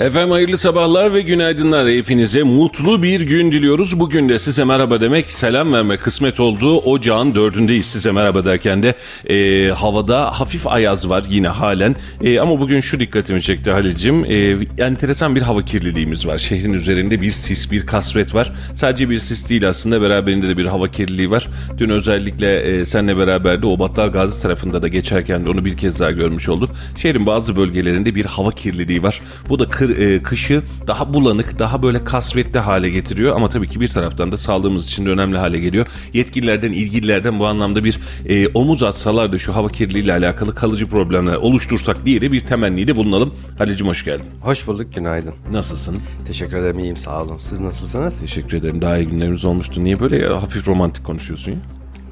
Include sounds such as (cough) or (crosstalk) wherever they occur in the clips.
Efendim hayırlı sabahlar ve günaydınlar hepinize. Mutlu bir gün diliyoruz. Bugün de size merhaba demek, selam verme kısmet olduğu ocağın dördündeyiz. Size merhaba derken de e, havada hafif ayaz var yine halen. E, ama bugün şu dikkatimi çekti Halil'cim. E, enteresan bir hava kirliliğimiz var. Şehrin üzerinde bir sis, bir kasvet var. Sadece bir sis değil aslında beraberinde de bir hava kirliliği var. Dün özellikle e, senle beraber de o Battal Gazi tarafında da geçerken de onu bir kez daha görmüş olduk. Şehrin bazı bölgelerinde bir hava kirliliği var. Bu da kır e, kışı daha bulanık, daha böyle kasvetli hale getiriyor. Ama tabii ki bir taraftan da sağlığımız için de önemli hale geliyor. Yetkililerden, ilgililerden bu anlamda bir e, omuz atsalar da şu hava kirliliği ile alakalı kalıcı problemler oluştursak diye de bir temennide bulunalım. Halicim hoş geldin. Hoş bulduk, günaydın. Nasılsın? Teşekkür ederim, iyiyim, sağ olun. Siz nasılsınız? Teşekkür ederim, daha iyi günlerimiz olmuştu. Niye böyle hafif romantik konuşuyorsun ya?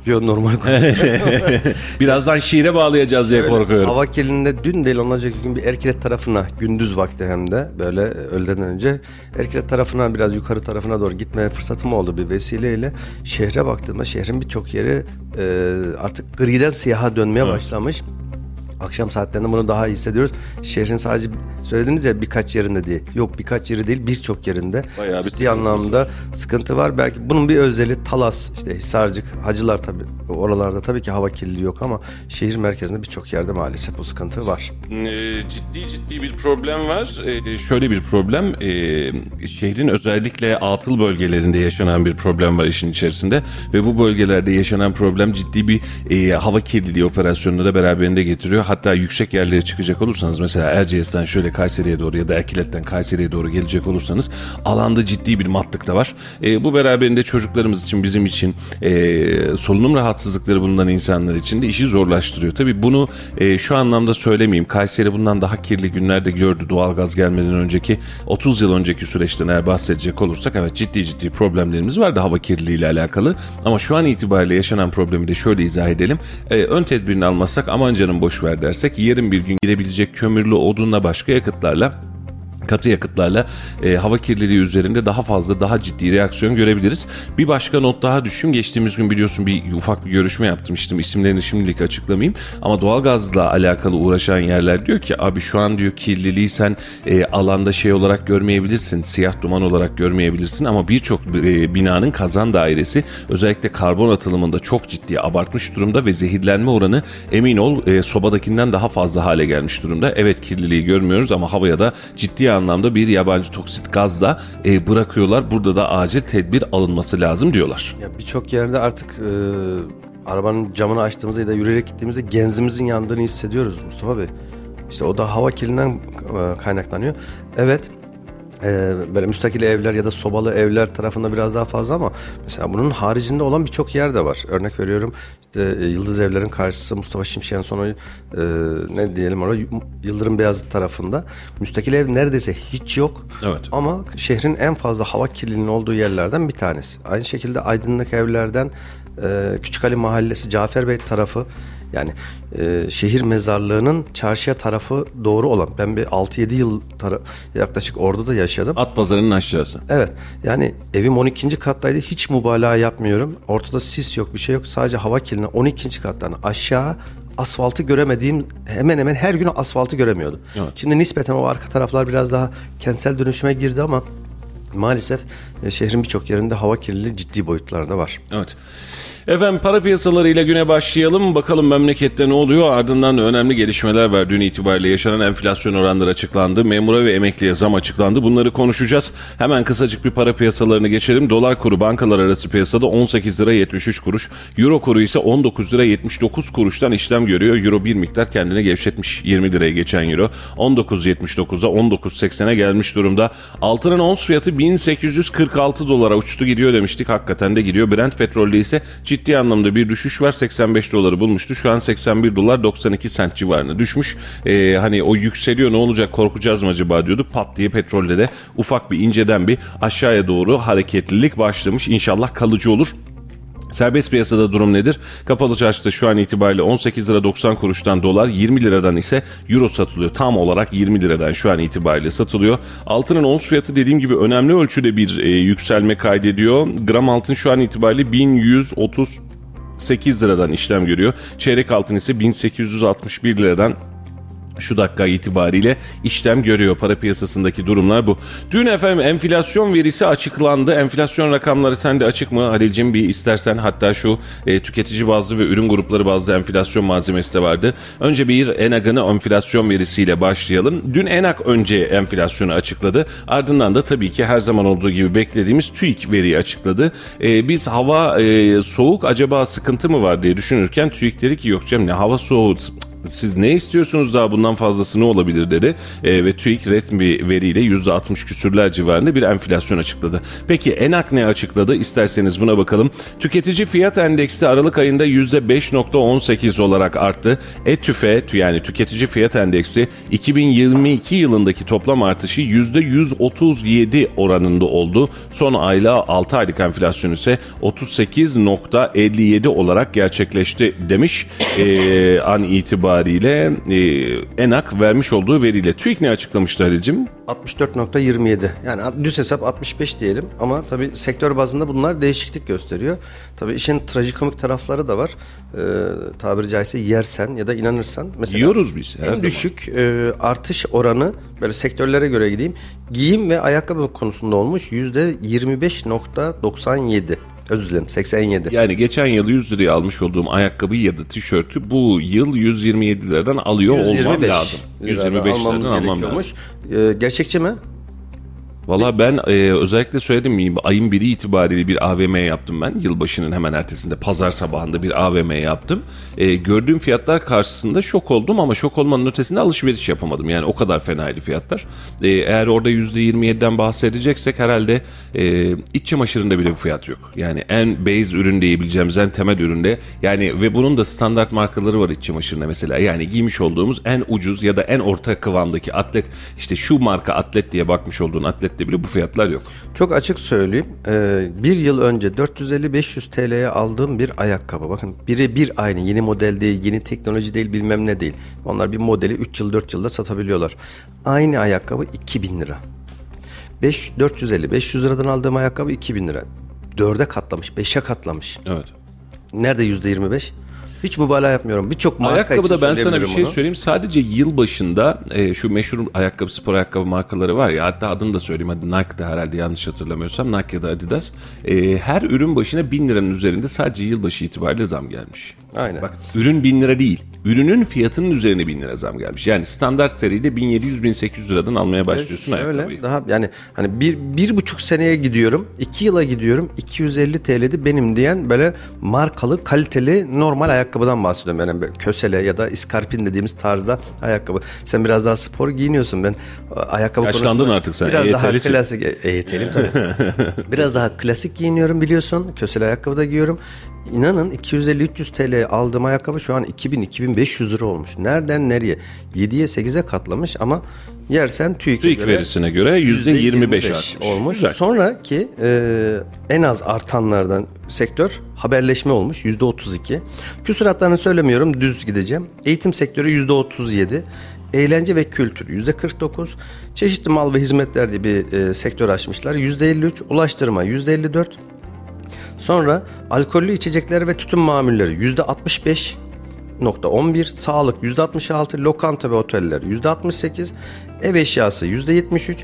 Yo normal Birazdan şiire bağlayacağız diye korkuyorum. Hava kirliliğinde dün değil ondan önceki gün bir Erkilet tarafına gündüz vakti hem de böyle öğleden önce Erkilet tarafına biraz yukarı tarafına doğru gitmeye fırsatım oldu bir vesileyle. Şehre baktığımda şehrin birçok yeri e, artık griden siyaha dönmeye evet. başlamış. Akşam saatlerinde bunu daha iyi hissediyoruz. Şehrin sadece söylediniz ya birkaç yerinde diye. Yok birkaç yeri değil birçok yerinde. Bayağı bir Ciddi anlamda var. sıkıntı var. Belki bunun bir özeli Talas, işte Hisarcık, Hacılar tabii oralarda tabii ki hava kirliliği yok ama şehir merkezinde birçok yerde maalesef bu sıkıntı var. Ee, ciddi ciddi bir problem var. Ee, şöyle bir problem. Ee, şehrin özellikle atıl bölgelerinde yaşanan bir problem var işin içerisinde ve bu bölgelerde yaşanan problem ciddi bir hava kirliliği operasyonları beraberinde getiriyor hatta yüksek yerlere çıkacak olursanız mesela Erciyes'ten şöyle Kayseri'ye doğru ya da Erkilet'ten Kayseri'ye doğru gelecek olursanız alanda ciddi bir matlık da var. E, bu beraberinde çocuklarımız için bizim için e, solunum rahatsızlıkları bulunan insanlar için de işi zorlaştırıyor. Tabi bunu e, şu anlamda söylemeyeyim. Kayseri bundan daha kirli günlerde gördü doğalgaz gelmeden önceki 30 yıl önceki süreçten eğer bahsedecek olursak evet ciddi ciddi problemlerimiz vardı hava kirliliği ile alakalı. Ama şu an itibariyle yaşanan problemi de şöyle izah edelim. E, ön tedbirini almazsak aman canım boş ver dersek yarın bir gün girebilecek kömürlü odunla başka yakıtlarla katı yakıtlarla e, hava kirliliği üzerinde daha fazla daha ciddi reaksiyon görebiliriz. Bir başka not daha düşün. Geçtiğimiz gün biliyorsun bir ufak bir görüşme yapmıştım. İsimlerini şimdilik açıklamayayım. Ama doğalgazla alakalı uğraşan yerler diyor ki abi şu an diyor kirliliği sen e, alanda şey olarak görmeyebilirsin. Siyah duman olarak görmeyebilirsin ama birçok e, binanın kazan dairesi özellikle karbon atılımında çok ciddi abartmış durumda ve zehirlenme oranı emin ol e, sobadakinden daha fazla hale gelmiş durumda. Evet kirliliği görmüyoruz ama havaya da ciddi anlamda bir yabancı toksit gazla e, bırakıyorlar. Burada da acil tedbir alınması lazım diyorlar. Birçok yerde artık e, arabanın camını açtığımızda ya da yürüyerek gittiğimizde genzimizin yandığını hissediyoruz Mustafa Bey. İşte o da hava kirliliğinden e, kaynaklanıyor. Evet e, böyle müstakil evler ya da sobalı evler tarafında biraz daha fazla ama mesela bunun haricinde olan birçok yer de var. Örnek veriyorum işte e, Yıldız Evler'in karşısı Mustafa Şimşek'in sonu e, ne diyelim orada Yıldırım Beyazıt tarafında müstakil ev neredeyse hiç yok. Evet. Ama şehrin en fazla hava kirliliğinin olduğu yerlerden bir tanesi. Aynı şekilde aydınlık evlerden e, Küçük Ali Mahallesi Cafer Bey tarafı yani e, şehir mezarlığının çarşıya tarafı doğru olan. Ben bir 6-7 yıl tara- yaklaşık orada da yaşadım. At pazarının aşağısı. Evet. Yani evim 12. kattaydı. Hiç mübalağa yapmıyorum. Ortada sis yok bir şey yok. Sadece hava kirliliğine 12. kattan aşağı asfaltı göremediğim hemen hemen her gün asfaltı göremiyordum. Evet. Şimdi nispeten o arka taraflar biraz daha kentsel dönüşüme girdi ama maalesef e, şehrin birçok yerinde hava kirliliği ciddi boyutlarda var. Evet. Efendim para piyasalarıyla güne başlayalım. Bakalım memlekette ne oluyor? Ardından önemli gelişmeler var. Dün itibariyle yaşanan enflasyon oranları açıklandı. Memura ve emekliye zam açıklandı. Bunları konuşacağız. Hemen kısacık bir para piyasalarını geçelim. Dolar kuru bankalar arası piyasada 18 lira 73 kuruş. Euro kuru ise 19 lira 79 kuruştan işlem görüyor. Euro bir miktar kendini gevşetmiş. 20 liraya geçen euro. 19.79'a 19.80'e gelmiş durumda. Altının ons fiyatı 1846 dolara uçtu gidiyor demiştik. Hakikaten de gidiyor. Brent petrolde ise ciddi anlamda bir düşüş var. 85 doları bulmuştu. Şu an 81 dolar 92 sent civarına düşmüş. Ee, hani o yükseliyor ne olacak korkacağız mı acaba diyordu. Pat diye petrolde de ufak bir inceden bir aşağıya doğru hareketlilik başlamış. İnşallah kalıcı olur. Serbest piyasada durum nedir? Kapalı çarşıda şu an itibariyle 18 lira 90 kuruştan dolar 20 liradan ise euro satılıyor. Tam olarak 20 liradan şu an itibariyle satılıyor. Altının ons fiyatı dediğim gibi önemli ölçüde bir e, yükselme kaydediyor. Gram altın şu an itibariyle 1138 liradan işlem görüyor. Çeyrek altın ise 1861 liradan şu dakika itibariyle işlem görüyor. Para piyasasındaki durumlar bu. Dün efendim enflasyon verisi açıklandı. Enflasyon rakamları sende açık mı Halil'cim bir istersen hatta şu e, tüketici bazlı ve ürün grupları bazlı enflasyon malzemesi de vardı. Önce bir ENAG'ın enflasyon verisiyle başlayalım. Dün ENAG önce enflasyonu açıkladı. Ardından da tabii ki her zaman olduğu gibi beklediğimiz TÜİK veriyi açıkladı. E, biz hava e, soğuk acaba sıkıntı mı var diye düşünürken TÜİK dedi ki yok canım ne hava soğuk siz ne istiyorsunuz daha bundan fazlası ne olabilir dedi e, ve TÜİK resmi veriyle %60 küsürler civarında bir enflasyon açıkladı. Peki ENAK ne açıkladı? İsterseniz buna bakalım. Tüketici fiyat endeksi Aralık ayında %5.18 olarak arttı. ETÜFE yani tüketici fiyat endeksi 2022 yılındaki toplam artışı %137 oranında oldu. Son ayla 6 aylık enflasyon ise 38.57 olarak gerçekleşti demiş e, an itibariyle itibariyle e, ENAK vermiş olduğu veriyle. TÜİK ne açıklamıştı Halil'cim? 64.27 yani düz hesap 65 diyelim ama tabi sektör bazında bunlar değişiklik gösteriyor. Tabi işin trajikomik tarafları da var. Ee, tabiri caizse yersen ya da inanırsan. Mesela Yiyoruz biz. Her en zaman. düşük e, artış oranı böyle sektörlere göre gideyim. Giyim ve ayakkabı konusunda olmuş %25.97. Özür dilerim 87. Yani geçen yıl 100 liraya almış olduğum ayakkabıyı ya da tişörtü bu yıl 127 liradan alıyor 125 olmam lazım. 125 liradan almam lazım. Ee, gerçekçi mi? Valla ben e, özellikle söyledim mi ayın biri itibariyle bir AVM yaptım ben. Yılbaşının hemen ertesinde pazar sabahında bir AVM yaptım. E, gördüğüm fiyatlar karşısında şok oldum ama şok olmanın ötesinde alışveriş yapamadım. Yani o kadar fenaydı fiyatlar. E, eğer orada %27'den bahsedeceksek herhalde e, iç çamaşırında bile bir fiyat yok. Yani en base ürün diyebileceğimiz en temel üründe yani ve bunun da standart markaları var iç çamaşırında mesela. Yani giymiş olduğumuz en ucuz ya da en orta kıvamdaki atlet işte şu marka atlet diye bakmış olduğun atlet markette bile bu fiyatlar yok. Çok açık söyleyeyim. Ee, bir yıl önce 450-500 TL'ye aldığım bir ayakkabı. Bakın biri bir aynı. Yeni model değil, yeni teknoloji değil, bilmem ne değil. Onlar bir modeli 3 yıl 4 yılda satabiliyorlar. Aynı ayakkabı 2000 lira. 5 450 500 liradan aldığım ayakkabı 2000 lira. 4'e katlamış, 5'e katlamış. Evet. Nerede %25? Hiç mübalağa yapmıyorum. Birçok marka Ayakkabıda ben sana bir şey onu. söyleyeyim. Sadece yıl başında e, şu meşhur ayakkabı, spor ayakkabı markaları var ya. Hatta adını da söyleyeyim. Hadi Nike'da herhalde yanlış hatırlamıyorsam. Nike ya da Adidas. E, her ürün başına bin liranın üzerinde sadece yılbaşı itibariyle zam gelmiş. Aynen. Bak ürün bin lira değil. Ürünün fiyatının üzerine bin lira zam gelmiş. Yani standart seride 1700-1800 liradan almaya başlıyorsun evet, ayakkabıyı. Öyle daha yani hani bir, bir buçuk seneye gidiyorum. iki yıla gidiyorum. 250 TL'di benim diyen böyle markalı kaliteli normal ayakkabıdan bahsediyorum. Yani böyle kösele ya da iskarpin dediğimiz tarzda ayakkabı. Sen biraz daha spor giyiniyorsun. Ben ayakkabı Yaşlandın artık sen. Biraz daha klasik. EYT'liyim tabii. (laughs) biraz daha klasik giyiniyorum biliyorsun. Kösele ayakkabı da giyiyorum. İnanın 250-300 TL aldığım ayakkabı şu an 2000-2500 lira olmuş. Nereden nereye? 7'ye 8'e katlamış ama yersen TÜİK'e TÜİK göre, verisine göre %25 artmış. olmuş. Güzel. Sonraki e, en az artanlardan sektör haberleşme olmuş %32. Küsuratlarını söylemiyorum düz gideceğim. Eğitim sektörü %37. Eğlence ve kültür %49. Çeşitli mal ve hizmetler diye bir e, sektör açmışlar. %53. Ulaştırma %54. Sonra alkollü içecekler ve tütün mamulleri yüzde 65 %11, sağlık %66, lokanta ve oteller %68, ev eşyası %73,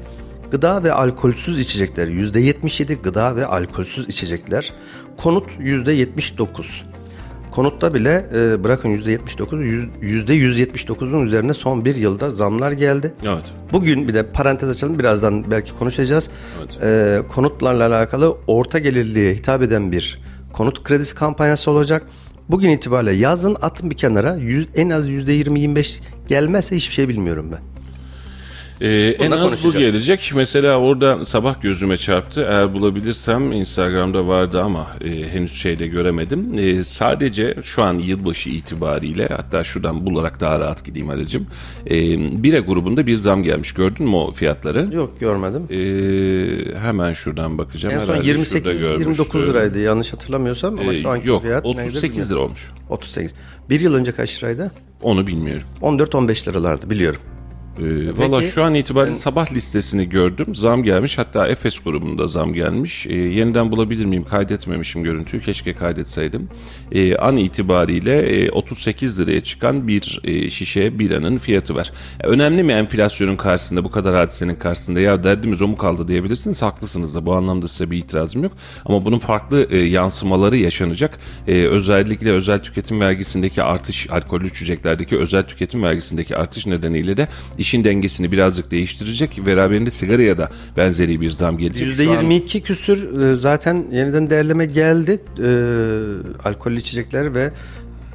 gıda ve alkolsüz içecekler %77, gıda ve alkolsüz içecekler konut %79. Konutta bile e, bırakın %79, yüz- %179'un üzerine son bir yılda zamlar geldi. Evet. Bugün bir de parantez açalım birazdan belki konuşacağız. Evet. Ee, konutlarla alakalı orta gelirliğe hitap eden bir konut kredisi kampanyası olacak. Bugün itibariyle yazın atın bir kenara en az %20-25 gelmezse hiçbir şey bilmiyorum ben. Ee, en az bu gelecek. Mesela orada sabah gözüme çarptı. Eğer bulabilirsem Instagram'da vardı ama e, henüz şeyde göremedim. E, sadece şu an yılbaşı itibariyle hatta şuradan bularak daha rahat gideyim aracım. E, Bire grubunda bir zam gelmiş. Gördün mü o fiyatları? Yok görmedim. E, hemen şuradan bakacağım. en son Herhalde şurada 28-29 görmüştüm. liraydı yanlış hatırlamıyorsam ama E, şu anki yok fiyat 38 lira olmuş. 38. Bir yıl önce kaç liraydı? Onu bilmiyorum. 14-15 liralardı biliyorum. Ee, Valla şu an itibariyle sabah listesini gördüm. Zam gelmiş. Hatta Efes grubunda zam gelmiş. Ee, yeniden bulabilir miyim? Kaydetmemişim görüntüyü. Keşke kaydetseydim. Ee, an itibariyle e, 38 liraya çıkan bir e, şişe biranın fiyatı var. E, önemli mi enflasyonun karşısında bu kadar hadisenin karşısında ya derdimiz o mu kaldı diyebilirsiniz. Haklısınız da bu anlamda size bir itirazım yok. Ama bunun farklı e, yansımaları yaşanacak. E, özellikle özel tüketim vergisindeki artış, alkollü içeceklerdeki özel tüketim vergisindeki artış nedeniyle de işin dengesini birazcık değiştirecek. Beraberinde sigaraya da benzeri bir zam gelecek. Şu an- %22 küsür e, zaten yeniden değerleme geldi. E, alkollü içecekler ve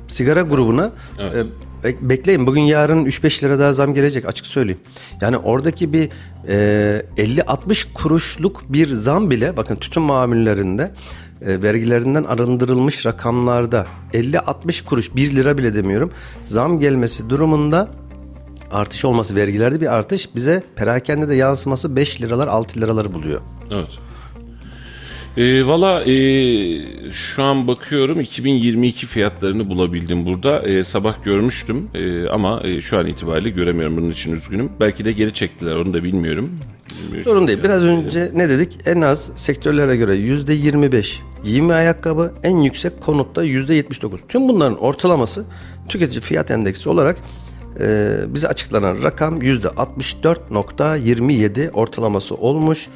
sigara grubuna. Evet. E, bek- bekleyin bugün yarın 3-5 lira daha zam gelecek açık söyleyeyim. Yani oradaki bir e, 50-60 kuruşluk bir zam bile bakın tütün mamullerinde e, vergilerinden arındırılmış rakamlarda 50-60 kuruş 1 lira bile demiyorum zam gelmesi durumunda artış olması vergilerde bir artış bize perakende de yansıması 5 liralar 6 liraları buluyor. Evet. E, Valla e, şu an bakıyorum 2022 fiyatlarını bulabildim burada. E, sabah görmüştüm e, ama e, şu an itibariyle göremiyorum bunun için üzgünüm. Belki de geri çektiler onu da bilmiyorum. Sorun değil. Biraz önce ne dedik? En az sektörlere göre yüzde 25 giyim ve ayakkabı, en yüksek konutta yüzde 79. Tüm bunların ortalaması tüketici fiyat endeksi olarak e, bize açıklanan rakam yüzde 64.27 ortalaması olmuş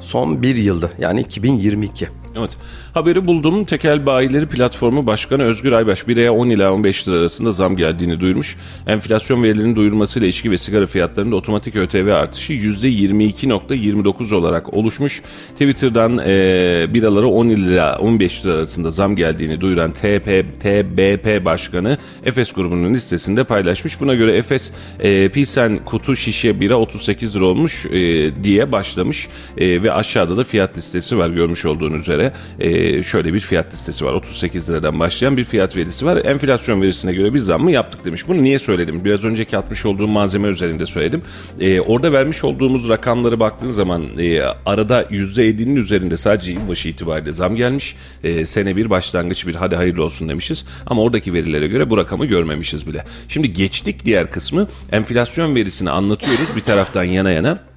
son bir yılda yani 2022. Evet. Haberi buldum. Tekel Bayileri Platformu Başkanı Özgür Aybaş 1'e 10 ila 15 lira arasında zam geldiğini duyurmuş. Enflasyon verilerinin duyurmasıyla içki ve sigara fiyatlarında otomatik ÖTV artışı %22.29 olarak oluşmuş. Twitter'dan e, biralara 10 lira 15 lira arasında zam geldiğini duyuran TP, TBP Başkanı Efes grubunun listesinde paylaşmış. Buna göre Efes e, Pilsen kutu şişe bira 38 lira olmuş e, diye başlamış E, ve aşağıda da fiyat listesi var görmüş olduğun üzere. E, şöyle bir fiyat listesi var 38 liradan başlayan bir fiyat verisi var. Enflasyon verisine göre bir zam mı yaptık demiş. Bunu niye söyledim? Biraz önceki atmış olduğum malzeme üzerinde söyledim. E, orada vermiş olduğumuz rakamları baktığın zaman e, arada %7'nin üzerinde sadece yılbaşı itibariyle zam gelmiş. E, sene bir başlangıç bir hadi hayırlı olsun demişiz. Ama oradaki verilere göre bu rakamı görmemişiz bile. Şimdi geçtik diğer kısmı enflasyon verisini anlatıyoruz bir taraftan yana yana.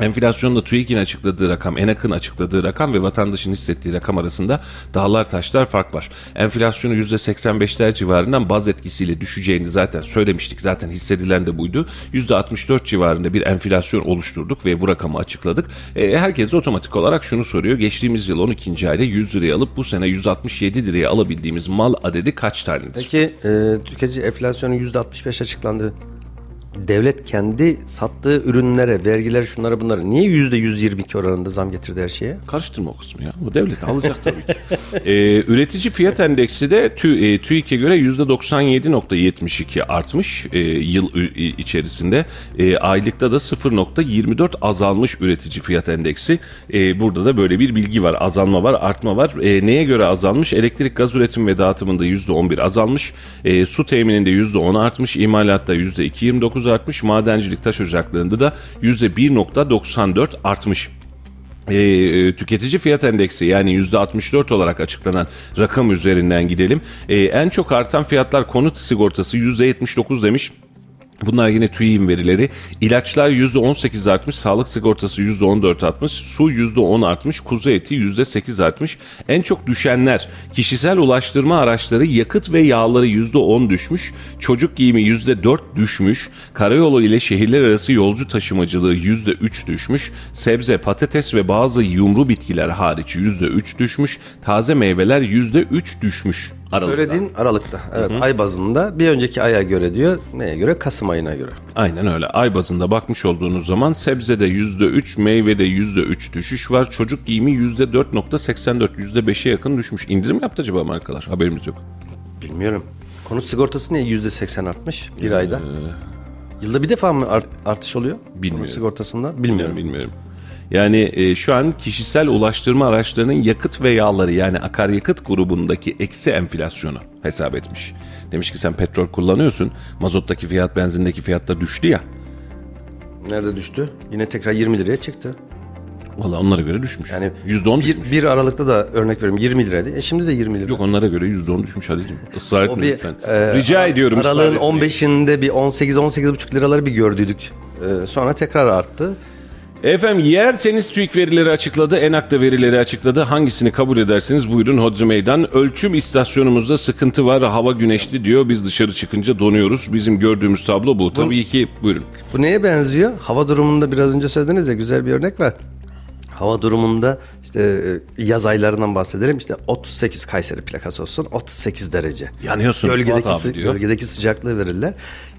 Enflasyonda TÜİK'in açıkladığı rakam, ENAK'ın açıkladığı rakam ve vatandaşın hissettiği rakam arasında dağlar taşlar fark var. Enflasyonu %85'ler civarından baz etkisiyle düşeceğini zaten söylemiştik. Zaten hissedilen de buydu. %64 civarında bir enflasyon oluşturduk ve bu rakamı açıkladık. E, herkes de otomatik olarak şunu soruyor. Geçtiğimiz yıl 12. ayda 100 liraya alıp bu sene 167 liraya alabildiğimiz mal adedi kaç tanedir? Peki e, tüketici enflasyonu %65 açıklandı. Devlet kendi sattığı ürünlere, vergileri şunları bunları niye %122 oranında zam getirdi her şeye? Karıştırma o kısmı ya. Bu devlet alacak tabii ki. (laughs) Ee, üretici fiyat endeksi de TÜ, e, TÜİK'e göre %97.72 artmış e, yıl içerisinde. E, aylıkta da 0.24 azalmış üretici fiyat endeksi. E, burada da böyle bir bilgi var. Azalma var, artma var. E, neye göre azalmış? Elektrik, gaz üretimi ve dağıtımında %11 azalmış. E, su temininde %10 artmış. İmalatta %2.29 artmış. Madencilik, taş ocaklığında da %1.94 artmış. E, tüketici fiyat endeksi yani %64 olarak açıklanan rakam üzerinden gidelim. E, en çok artan fiyatlar konut sigortası %79 demiş. Bunlar yine TÜİ'nin verileri. İlaçlar %18 artmış, sağlık sigortası %14 artmış, su %10 artmış, kuzu eti %8 artmış. En çok düşenler kişisel ulaştırma araçları, yakıt ve yağları %10 düşmüş, çocuk giyimi %4 düşmüş, karayolu ile şehirler arası yolcu taşımacılığı %3 düşmüş, sebze, patates ve bazı yumru bitkiler hariç %3 düşmüş, taze meyveler %3 düşmüş. Aralıkta. Söylediğin Aralık'ta. Evet ay bazında bir önceki aya göre diyor. Neye göre? Kasım ayına göre. Aynen öyle. Ay bazında bakmış olduğunuz zaman sebzede %3, meyvede %3 düşüş var. Çocuk giyimi %4.84, %5'e yakın düşmüş. İndirim yaptı acaba markalar? Haberimiz yok. Bilmiyorum. Konut sigortası niye yüzde seksen artmış bir Ee, ayda? Yılda bir defa mı art- artış oluyor? Bilmiyorum. Konut sigortasında? Bilmiyorum. Bilmiyorum. Yani e, şu an kişisel ulaştırma araçlarının yakıt ve yağları yani akaryakıt grubundaki eksi enflasyonu hesap etmiş. Demiş ki sen petrol kullanıyorsun. Mazottaki fiyat benzindeki fiyatta düştü ya. Nerede düştü? Yine tekrar 20 liraya çıktı. Valla onlara göre düşmüş. Yani %10 düşmüş. bir, bir Aralık'ta da örnek veriyorum 20 liraydı. E şimdi de 20 lira. Yok onlara göre %10 düşmüş Halil'cim. Israr etme lütfen. e, Rica ediyorum. Aralığın etmeyin. 15'inde bir 18-18,5 liraları bir gördüydük. Ee, sonra tekrar arttı. Efendim yerseniz TÜİK verileri açıkladı, ENAK'ta verileri açıkladı. Hangisini kabul edersiniz? Buyurun Hodri Meydan. Ölçüm istasyonumuzda sıkıntı var, hava güneşli diyor. Biz dışarı çıkınca donuyoruz. Bizim gördüğümüz tablo bu. Tabii ki buyurun. Bu neye benziyor? Hava durumunda biraz önce söylediniz ya güzel bir örnek var. Hava durumunda işte e, yaz aylarından bahsedelim. İşte 38 Kayseri plakası olsun 38 derece. Yanıyorsun, Gölgedeki, sı- gölgedeki sıcaklığı verirler.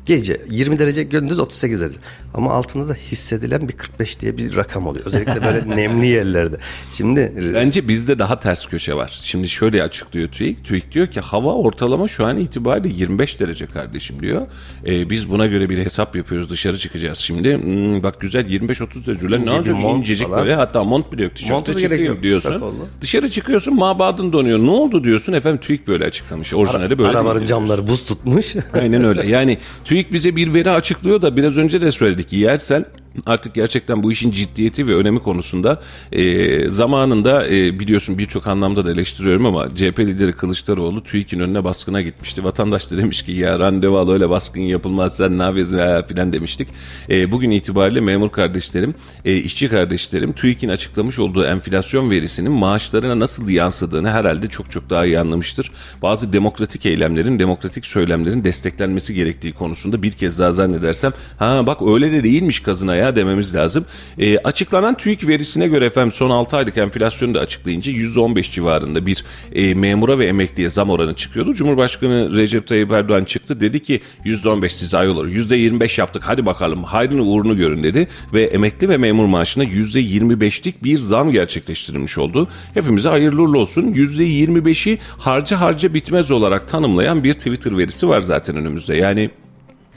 Gece 20 derece gündüz 38 derece. Ama altında da hissedilen bir 45 diye bir rakam oluyor. Özellikle böyle (laughs) nemli yerlerde. Şimdi Bence bizde daha ters köşe var. Şimdi şöyle açıklıyor TÜİK. TÜİK diyor ki hava ortalama şu an itibariyle 25 derece kardeşim diyor. Ee, biz buna göre bir hesap yapıyoruz. Dışarı çıkacağız şimdi. Hmm, bak güzel 25-30 dereceler. Ne olacak incecik falan. böyle. Hatta mont bile yok. Gerek çıkayım diyorsun. Dışarı çıkıyorsun mabadın donuyor. Ne oldu diyorsun. Efendim TÜİK böyle açıklamış. Orijinali böyle. arabanın camları buz tutmuş. Aynen öyle. Yani TÜİK (laughs) bize bir veri açıklıyor da biraz önce de söyledik. Yersen artık gerçekten bu işin ciddiyeti ve önemi konusunda e, zamanında e, biliyorsun birçok anlamda da eleştiriyorum ama CHP lideri Kılıçdaroğlu TÜİK'in önüne baskına gitmişti. Vatandaş da demiş ki ya randevu al öyle baskın yapılmaz sen ne yapıyorsun ha, filan demiştik. E, bugün itibariyle memur kardeşlerim, e, işçi kardeşlerim TÜİK'in açıklamış olduğu enflasyon verisinin maaşlarına nasıl yansıdığını herhalde çok çok daha iyi anlamıştır. Bazı demokratik eylemlerin, demokratik söylemlerin desteklenmesi gerektiği konusunda bir kez daha zannedersem ha bak öyle de değilmiş kazına ya dememiz lazım. E, açıklanan TÜİK verisine göre efendim son 6 aylık enflasyonu da açıklayınca %15 civarında bir e, memura ve emekliye zam oranı çıkıyordu. Cumhurbaşkanı Recep Tayyip Erdoğan çıktı dedi ki %15 size ay olur. %25 yaptık hadi bakalım hayrını uğrunu görün dedi ve emekli ve memur maaşına %25'lik bir zam gerçekleştirilmiş oldu. Hepimize hayırlı uğurlu olsun. %25'i harca harca bitmez olarak tanımlayan bir Twitter verisi var zaten önümüzde. Yani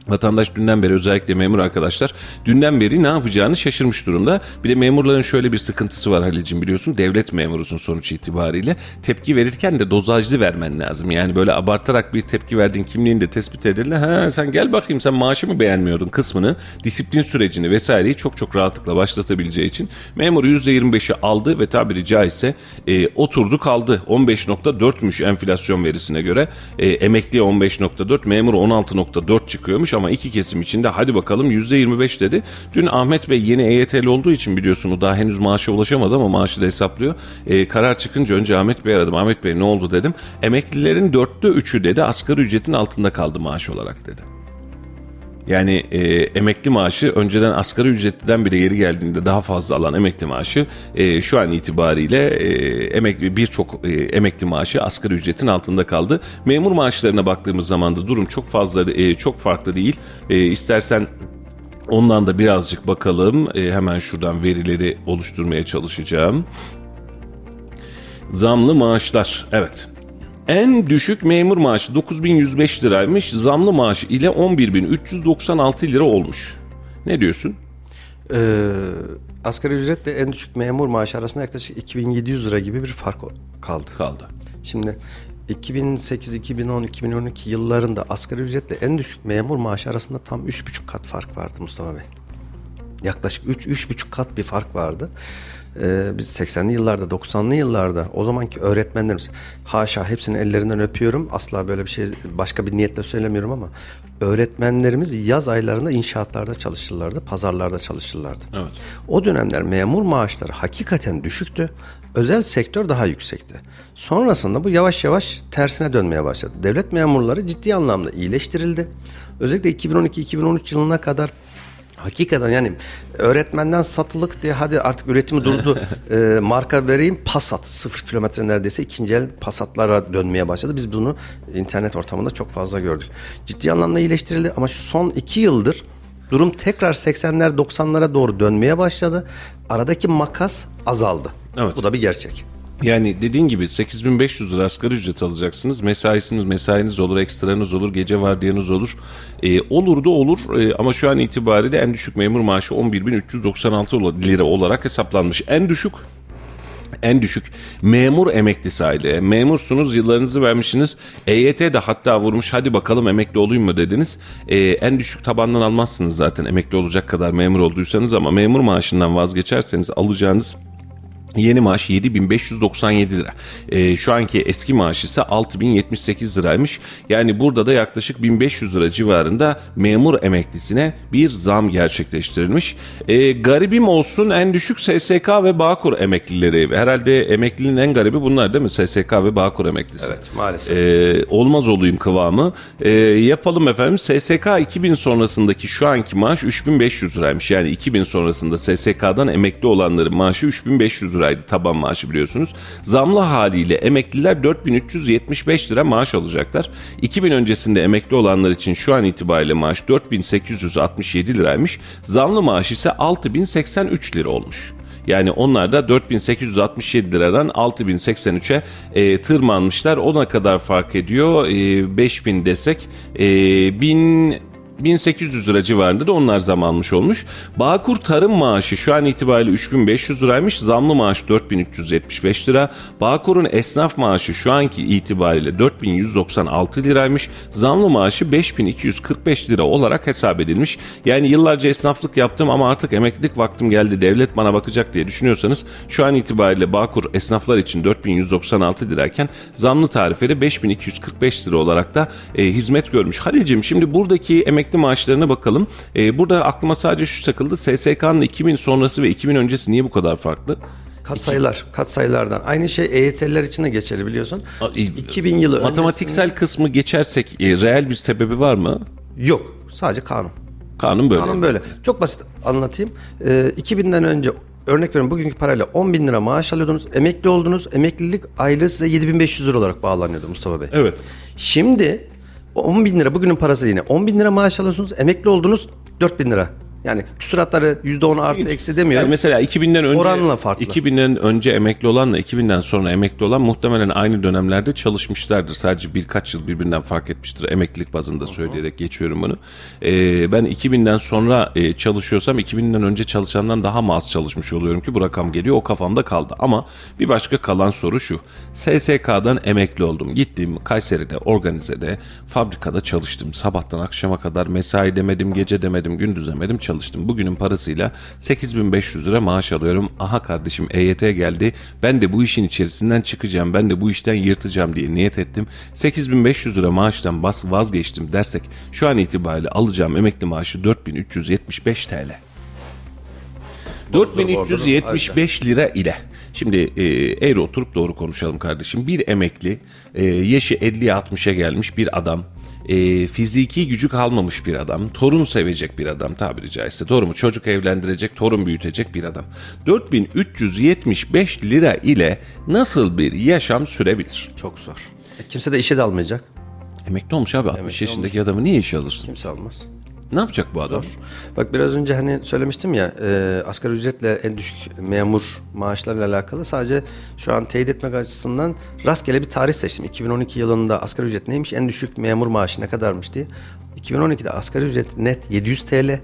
Vatandaş dünden beri özellikle memur arkadaşlar dünden beri ne yapacağını şaşırmış durumda. Bir de memurların şöyle bir sıkıntısı var Halil'cim biliyorsun. Devlet memurusun sonuç itibariyle. Tepki verirken de dozajlı vermen lazım. Yani böyle abartarak bir tepki verdiğin kimliğini de tespit edilir. Ha sen gel bakayım sen maaşı mı beğenmiyordun kısmını, disiplin sürecini vesaireyi çok çok rahatlıkla başlatabileceği için memur %25'i aldı ve tabiri caizse e, oturdu kaldı. 15.4'müş enflasyon verisine göre. E, emekliye 15.4, memur 16.4 çıkıyormuş ama iki kesim içinde hadi bakalım %25 dedi. Dün Ahmet Bey yeni EYT'li olduğu için biliyorsun o daha henüz maaşa ulaşamadı ama maaşı da hesaplıyor. E, karar çıkınca önce Ahmet Bey aradım. Ahmet Bey ne oldu dedim. Emeklilerin dörtte üçü dedi asgari ücretin altında kaldı maaş olarak dedi. Yani e, emekli maaşı önceden asgari ücretliden bile yeri geldiğinde daha fazla alan emekli maaşı e, şu an itibariyle e, emekli birçok e, emekli maaşı asgari ücretin altında kaldı. Memur maaşlarına baktığımız zaman da durum çok fazla e, çok farklı değil. E, istersen ondan da birazcık bakalım. E, hemen şuradan verileri oluşturmaya çalışacağım. Zamlı maaşlar. Evet. En düşük memur maaşı 9105 liraymış. Zamlı maaş ile 11396 lira olmuş. Ne diyorsun? Ee, asgari ücretle en düşük memur maaşı arasında yaklaşık 2700 lira gibi bir fark kaldı. Kaldı. Şimdi 2008, 2010, 2012 yıllarında asgari ücretle en düşük memur maaşı arasında tam 3,5 kat fark vardı Mustafa Bey. yaklaşık 3 üç, buçuk kat bir fark vardı. Ee, biz 80'li yıllarda 90'lı yıllarda o zamanki öğretmenlerimiz haşa hepsinin ellerinden öpüyorum asla böyle bir şey başka bir niyetle söylemiyorum ama öğretmenlerimiz yaz aylarında inşaatlarda çalışırlardı pazarlarda çalışırlardı. Evet. O dönemler memur maaşları hakikaten düşüktü. Özel sektör daha yüksekti. Sonrasında bu yavaş yavaş tersine dönmeye başladı. Devlet memurları ciddi anlamda iyileştirildi. Özellikle 2012-2013 yılına kadar Hakikaten yani öğretmenden satılık diye hadi artık üretimi durdu (laughs) e, marka vereyim Passat sıfır kilometre neredeyse ikinci el Passat'lara dönmeye başladı. Biz bunu internet ortamında çok fazla gördük. Ciddi anlamda iyileştirildi ama şu son iki yıldır durum tekrar 80'ler 90'lara doğru dönmeye başladı. Aradaki makas azaldı. Evet. Bu da bir gerçek. Yani dediğin gibi 8500 lira asgari ücret alacaksınız. Mesaisiniz, mesainiz olur, ekstranız olur, gece vardiyanız olur. Ee, olur da olur ee, ama şu an itibariyle en düşük memur maaşı 11.396 lira olarak hesaplanmış. En düşük en düşük memur emeklisi aile. Memursunuz yıllarınızı vermişsiniz. EYT de hatta vurmuş hadi bakalım emekli olayım mı dediniz. Ee, en düşük tabandan almazsınız zaten emekli olacak kadar memur olduysanız ama memur maaşından vazgeçerseniz alacağınız Yeni maaş 7597 lira. E, şu anki eski maaş ise 6078 liraymış. Yani burada da yaklaşık 1500 lira civarında memur emeklisine bir zam gerçekleştirilmiş. E, garibim olsun en düşük SSK ve Bağkur emeklileri. Herhalde emeklinin en garibi bunlar değil mi? SSK ve Bağkur emeklisi. Evet, maalesef. E, olmaz olayım kıvamı. E, yapalım efendim. SSK 2000 sonrasındaki şu anki maaş 3500 liraymış. Yani 2000 sonrasında SSK'dan emekli olanların maaşı 3500 lira liraydı taban maaşı biliyorsunuz. Zamlı haliyle emekliler 4375 lira maaş alacaklar. 2000 öncesinde emekli olanlar için şu an itibariyle maaş 4867 liraymış. Zamlı maaş ise 6083 lira olmuş. Yani onlar da 4867 liradan 6083'e e, tırmanmışlar. Ona kadar fark ediyor. E, 5000 desek e, 1000 1800 lira civarında da onlar zam almış olmuş. Bağkur tarım maaşı şu an itibariyle 3500 liraymış. Zamlı maaş 4375 lira. Bağkur'un esnaf maaşı şu anki itibariyle 4196 liraymış. Zamlı maaşı 5245 lira olarak hesap edilmiş. Yani yıllarca esnaflık yaptım ama artık emeklilik vaktim geldi. Devlet bana bakacak diye düşünüyorsanız şu an itibariyle Bağkur esnaflar için 4196 lirayken zamlı tarifeli 5245 lira olarak da e, hizmet görmüş. Halil'cim şimdi buradaki emek emekli maaşlarına bakalım. E, burada aklıma sadece şu takıldı. SSK'nın 2000 sonrası ve 2000 öncesi niye bu kadar farklı? Kat sayılar, kat sayılardan. Aynı şey EYT'ler için de geçerli biliyorsun. 2000 yılı Matematiksel öncesinde... kısmı geçersek e, reel bir sebebi var mı? Yok. Sadece kanun. Kanun böyle. Kanun böyle. Çok basit anlatayım. E, 2000'den önce örnek veriyorum bugünkü parayla 10 bin lira maaş alıyordunuz. Emekli oldunuz. Emeklilik aylığı size 7500 lira olarak bağlanıyordu Mustafa Bey. Evet. Şimdi 10 bin lira bugünün parası yine. 10 bin lira maaş alıyorsunuz. Emekli oldunuz 4 bin lira. Yani küsuratları %10 artı eksi demiyorum. Yani mesela 2000'den önce oranla farklı. 2000'den önce emekli olanla 2000'den sonra emekli olan muhtemelen aynı dönemlerde çalışmışlardır. Sadece birkaç yıl birbirinden fark etmiştir. Emeklilik bazında söyleyerek geçiyorum bunu. Ee, ben 2000'den sonra e, çalışıyorsam 2000'den önce çalışandan daha mı az çalışmış oluyorum ki bu rakam geliyor. O kafamda kaldı. Ama bir başka kalan soru şu. SSK'dan emekli oldum. Gittim Kayseri'de, organizede, fabrikada çalıştım. Sabahtan akşama kadar mesai demedim, gece demedim, gündüz demedim çalıştım çalıştım. Bugünün parasıyla 8500 lira maaş alıyorum. Aha kardeşim EYT geldi. Ben de bu işin içerisinden çıkacağım. Ben de bu işten yırtacağım diye niyet ettim. 8500 lira maaştan bas vazgeçtim dersek şu an itibariyle alacağım emekli maaşı 4375 TL. 4375 lira ile Şimdi e, eğri oturup doğru konuşalım kardeşim. Bir emekli, e, yaşı 50'ye 60'a gelmiş bir adam e, fiziki gücü kalmamış bir adam, torun sevecek bir adam tabiri caizse doğru mu? Çocuk evlendirecek, torun büyütecek bir adam. 4375 lira ile nasıl bir yaşam sürebilir? Çok zor. E, kimse de işe de almayacak. Emekli olmuş abi 60 Emekli yaşındaki olmuş. adamı niye işe alırsın? Kimse almaz. Ne yapacak bu adam? Zor. Bak biraz önce hani söylemiştim ya e, asgari ücretle en düşük memur maaşlarıyla alakalı sadece şu an teyit etmek açısından rastgele bir tarih seçtim. 2012 yılında asgari ücret neymiş en düşük memur maaşı ne kadarmış diye. 2012'de asgari ücret net 700 TL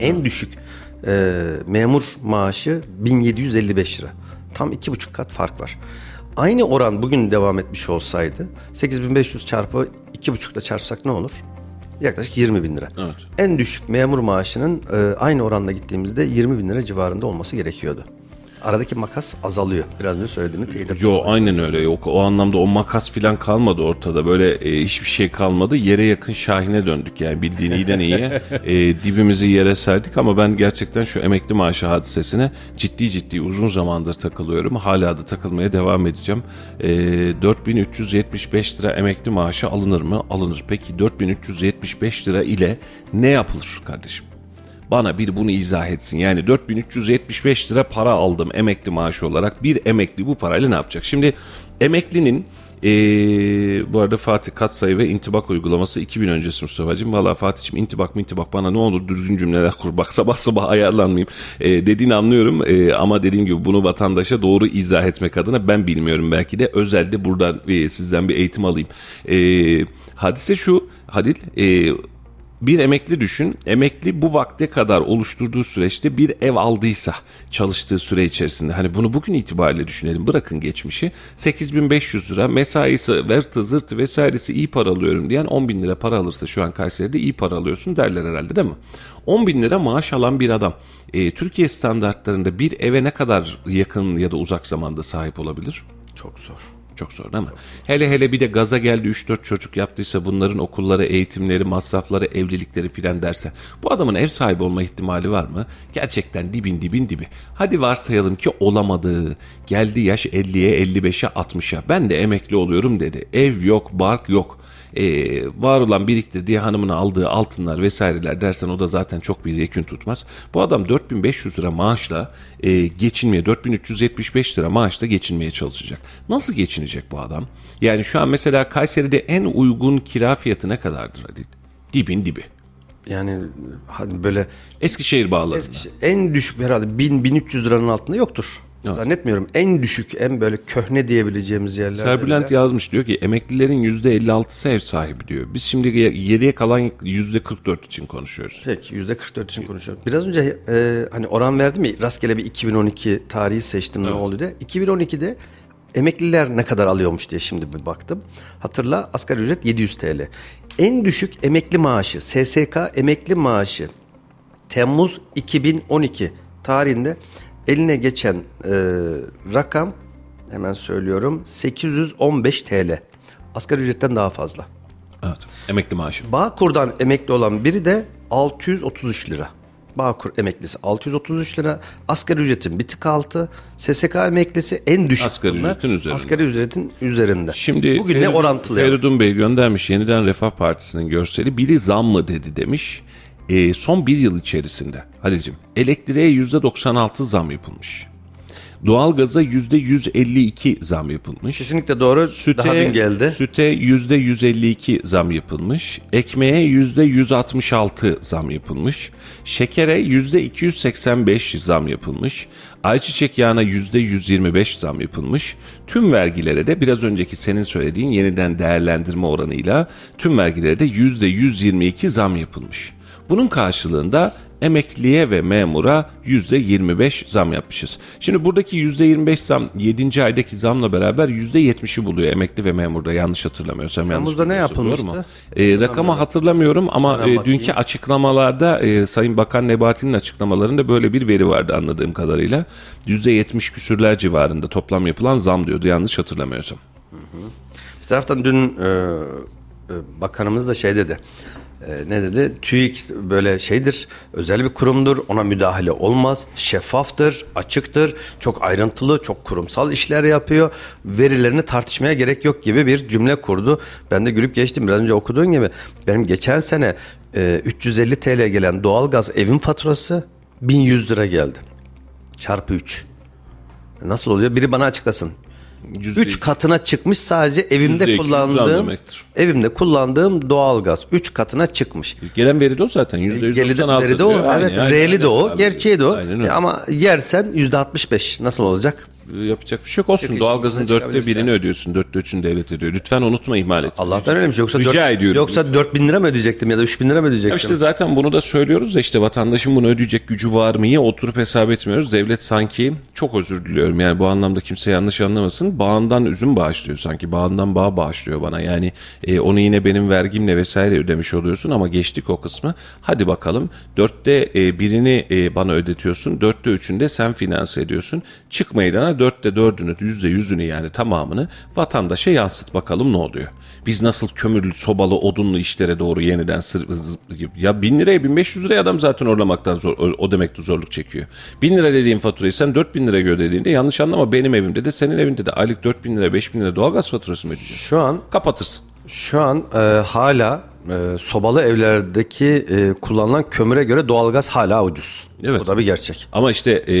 en düşük e, memur maaşı 1755 lira. Tam iki buçuk kat fark var. Aynı oran bugün devam etmiş olsaydı 8500 çarpı iki buçukla çarpsak ne olur? Yaklaşık 20 bin lira. Evet. En düşük memur maaşının e, aynı oranda gittiğimizde 20 bin lira civarında olması gerekiyordu. Aradaki makas azalıyor. Biraz önce söylediğimi teyit ettim. Yo aynen öyle. Yok o anlamda o makas filan kalmadı ortada. Böyle e, hiçbir şey kalmadı. Yere yakın Şahin'e döndük yani bildiğin iyiden iyiye. (laughs) E, dibimizi yere serdik ama ben gerçekten şu emekli maaşı hadisesine ciddi ciddi uzun zamandır takılıyorum. Hala da takılmaya devam edeceğim. E, 4375 lira emekli maaşı alınır mı? Alınır. Peki 4375 lira ile ne yapılır kardeşim bana bir bunu izah etsin. Yani 4375 lira para aldım emekli maaşı olarak. Bir emekli bu parayla ne yapacak? Şimdi emeklinin ee, bu arada Fatih katsayı ve intibak uygulaması 2000 öncesi Mustafa'cığım. Valla Fatih'cim intibak mı intibak bana ne olur düzgün cümleler kur. (laughs) Bak sabah sabah ayarlanmayayım. Ee, dediğini anlıyorum ee, ama dediğim gibi bunu vatandaşa doğru izah etmek adına ben bilmiyorum. Belki de özelde buradan e, sizden bir eğitim alayım. Ee, hadise şu Halil e, bir emekli düşün. Emekli bu vakte kadar oluşturduğu süreçte bir ev aldıysa çalıştığı süre içerisinde hani bunu bugün itibariyle düşünelim bırakın geçmişi 8500 lira mesaisi vertı zırtı vesairesi iyi para alıyorum diyen 10 bin lira para alırsa şu an Kayseri'de iyi para alıyorsun derler herhalde değil mi? 10 bin lira maaş alan bir adam e, Türkiye standartlarında bir eve ne kadar yakın ya da uzak zamanda sahip olabilir? Çok zor. Çok zor mi? Hele hele bir de gaza geldi 3-4 çocuk yaptıysa bunların okulları, eğitimleri, masrafları, evlilikleri filan derse bu adamın ev sahibi olma ihtimali var mı? Gerçekten dibin dibin dibi. Hadi varsayalım ki olamadı. Geldi yaş 50'ye, 55'e, 60'a. Ben de emekli oluyorum dedi. Ev yok, bark yok e, var olan biriktir diye hanımına aldığı altınlar vesaireler dersen o da zaten çok bir yekün tutmaz. Bu adam 4500 lira maaşla e, geçinmeye 4375 lira maaşla geçinmeye çalışacak. Nasıl geçinecek bu adam? Yani şu an mesela Kayseri'de en uygun kira fiyatı ne kadardır hadi? Dibin dibi. Yani hani böyle Eskişehir bağlarında. Eskişehir, en düşük herhalde 1000-1300 liranın altında yoktur. Evet. Zannetmiyorum. En düşük, en böyle köhne diyebileceğimiz yerler. Serbülent yazmış diyor ki emeklilerin %56'sı ev sahibi diyor. Biz şimdi geriye kalan %44 için konuşuyoruz. Peki %44 için konuşuyorum. Biraz önce e, hani oran verdim ya rastgele bir 2012 tarihi seçtim ne oldu diye. 2012'de emekliler ne kadar alıyormuş diye şimdi bir baktım. Hatırla asgari ücret 700 TL. En düşük emekli maaşı SSK emekli maaşı Temmuz 2012 tarihinde eline geçen e, rakam hemen söylüyorum 815 TL. Asgari ücretten daha fazla. Evet. Emekli maaşı. Bağkur'dan emekli olan biri de 633 lira. Bağkur emeklisi 633 lira. Asgari ücretin bir tık altı. SSK emeklisi en düşük. Asgari bunlar. ücretin üzerinde. Asgari ücretin üzerinde. Şimdi Bugün Feridun, ne orantılayalım? Feridun Bey göndermiş yeniden Refah Partisi'nin görseli. Biri zam mı dedi demiş. E, son bir yıl içerisinde Halil'cim elektriğe %96 zam yapılmış. Doğalgaza %152 zam yapılmış. Kesinlikle doğru. Süte, Daha dün geldi. Süte %152 zam yapılmış. Ekmeğe %166 zam yapılmış. Şekere %285 zam yapılmış. Ayçiçek yağına %125 zam yapılmış. Tüm vergilere de biraz önceki senin söylediğin yeniden değerlendirme oranıyla tüm vergilere de %122 zam yapılmış. Bunun karşılığında emekliye ve memura %25 zam yapmışız. Şimdi buradaki %25 zam 7. aydaki zamla beraber %70'i buluyor emekli ve memurda yanlış hatırlamıyorsam. yanlış Temmuz'da ne yapılmıştı? mu? E, rakamı hatırlamıyorum ama e, dünkü açıklamalarda e, Sayın Bakan Nebati'nin açıklamalarında böyle bir veri vardı anladığım kadarıyla. %70 küsürler civarında toplam yapılan zam diyordu yanlış hatırlamıyorsam. Bir taraftan dün e, e, bakanımız da şey dedi. E, ne dedi? TÜİK böyle şeydir, özel bir kurumdur, ona müdahale olmaz, şeffaftır, açıktır, çok ayrıntılı, çok kurumsal işler yapıyor, verilerini tartışmaya gerek yok gibi bir cümle kurdu. Ben de gülüp geçtim biraz önce okuduğun gibi. Benim geçen sene e, 350 TL gelen doğalgaz evin faturası 1100 lira geldi. Çarpı 3. Nasıl oluyor? Biri bana açıklasın. Yüzde 3 katına çıkmış sadece evimde Yüzde iki yüz zam kullandığım demektir. evimde kullandığım doğalgaz 3 katına çıkmış. Gelen veri de o zaten %196 Geliri veri de o. evet, reeli aynen. de o, gerçeği de o. Ama yersen %65 nasıl olacak? Yapacak bir şey yok. Olsun işin doğalgazın dörtte birini ödüyorsun. Dörtte üçünü devlet ediyor. Lütfen unutma ihmal et. Allah'tan öyleymiş. Yoksa Rica 4, ediyorum. Yoksa 4000 lira mı ödeyecektim ya da 3000 lira mı Ya ödeyecektim? işte zaten bunu da söylüyoruz da işte vatandaşın bunu ödeyecek gücü var mı? Oturup hesap etmiyoruz. Devlet sanki çok özür diliyorum yani bu anlamda kimse yanlış anlamasın. Bağından üzüm bağışlıyor sanki. Bağından bağ bağışlıyor bana. Yani e, onu yine benim vergimle vesaire ödemiş oluyorsun ama geçtik o kısmı. Hadi bakalım dörtte e, birini e, bana ödetiyorsun. Dörtte üçünde sen finanse ediyorsun. Çık meydana dörtte dördünü yüzde yüzünü yani tamamını vatandaşa yansıt bakalım ne oluyor. Biz nasıl kömürlü, sobalı, odunlu işlere doğru yeniden sır... Ya bin liraya 1500 liraya adam zaten orlamaktan zor, o- demekte zorluk çekiyor. Bin lira dediğin faturayı sen 4000 lira ödediğinde yanlış anlama benim evimde de senin evinde de aylık 4000 lira 5000 lira doğalgaz faturası mı ödeyeceksin? Şu an Kapatırsın. Şu an e, hala e, sobalı evlerdeki e, kullanılan kömüre göre doğalgaz hala ucuz. Evet. Bu da bir gerçek. Ama işte e,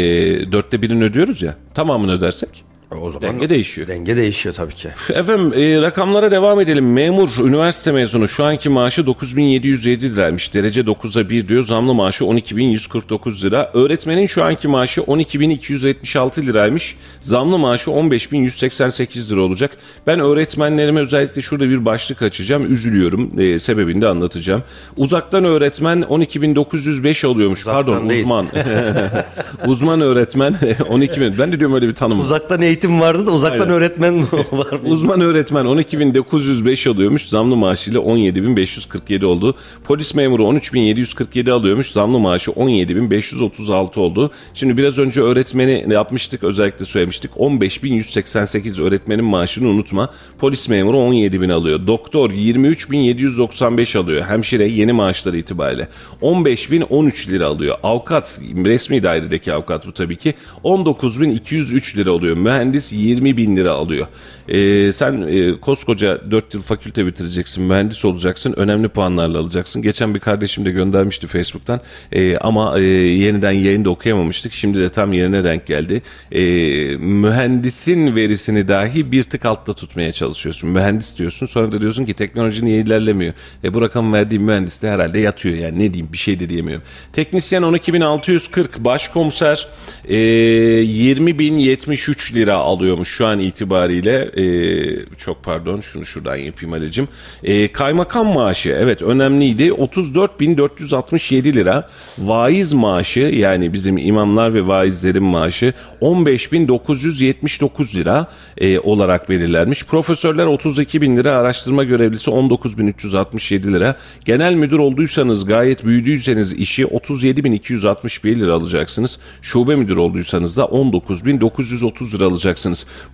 dörtte birini ödüyoruz ya tamamını ödersek O zaman denge değişiyor. Denge değişiyor tabii ki. (laughs) Efendim e, rakamlara devam edelim. Memur, üniversite mezunu şu anki maaşı 9707 liraymış. Derece 9'a 1 diyor. Zamlı maaşı 12149 lira. Öğretmenin şu anki maaşı 12276 liraymış. Zamlı maaşı 15188 lira olacak. Ben öğretmenlerime özellikle şurada bir başlık açacağım. Üzülüyorum. E, sebebini de anlatacağım. Uzaktan öğretmen 12905 alıyormuş. Pardon değil. uzman. (laughs) (laughs) uzman öğretmen 12000. Ben de diyorum öyle bir tanım. Uzaktan eğitim vardı da uzaktan Aynen. öğretmen (laughs) var. Uzman öğretmen 12.905 alıyormuş. Zamlı maaşıyla 17.547 oldu. Polis memuru 13.747 alıyormuş. Zamlı maaşı 17.536 oldu. Şimdi biraz önce öğretmeni yapmıştık özellikle söylemiştik. 15.188 öğretmenin maaşını unutma. Polis memuru 17.000 alıyor. Doktor 23.795 alıyor. Hemşire yeni maaşları itibariyle. 15.013 lira alıyor. Avukat resmi dairedeki avukat bu tabii ki 19.203 lira alıyor. Mühendis 20 bin lira alıyor. Ee, sen e, koskoca 4 yıl fakülte bitireceksin, mühendis olacaksın, önemli puanlarla alacaksın. Geçen bir kardeşim de göndermişti Facebook'tan Ee, ama e, yeniden yayında okuyamamıştık. Şimdi de tam yerine denk geldi. Ee, mühendisin verisini dahi bir tık altta tutmaya çalışıyorsun. Mühendis diyorsun sonra da diyorsun ki teknoloji niye ilerlemiyor? E, bu rakam verdiğim mühendis de herhalde yatıyor yani ne diyeyim bir şey de diyemiyorum. Teknisyen 12.640, başkomiser e, 20.073 lira alıyormuş şu an itibariyle. E, çok pardon şunu şuradan yapayım Ali'cim. E, kaymakam maaşı evet önemliydi. 34.467 lira. Vaiz maaşı yani bizim imamlar ve vaizlerin maaşı 15.979 lira e, olarak belirlenmiş. Profesörler 32 bin lira, araştırma görevlisi 19.367 lira. Genel müdür olduysanız gayet büyüdüyseniz işi 37.261 lira alacaksınız. Şube müdür olduysanız da 19.930 lira alacaksınız.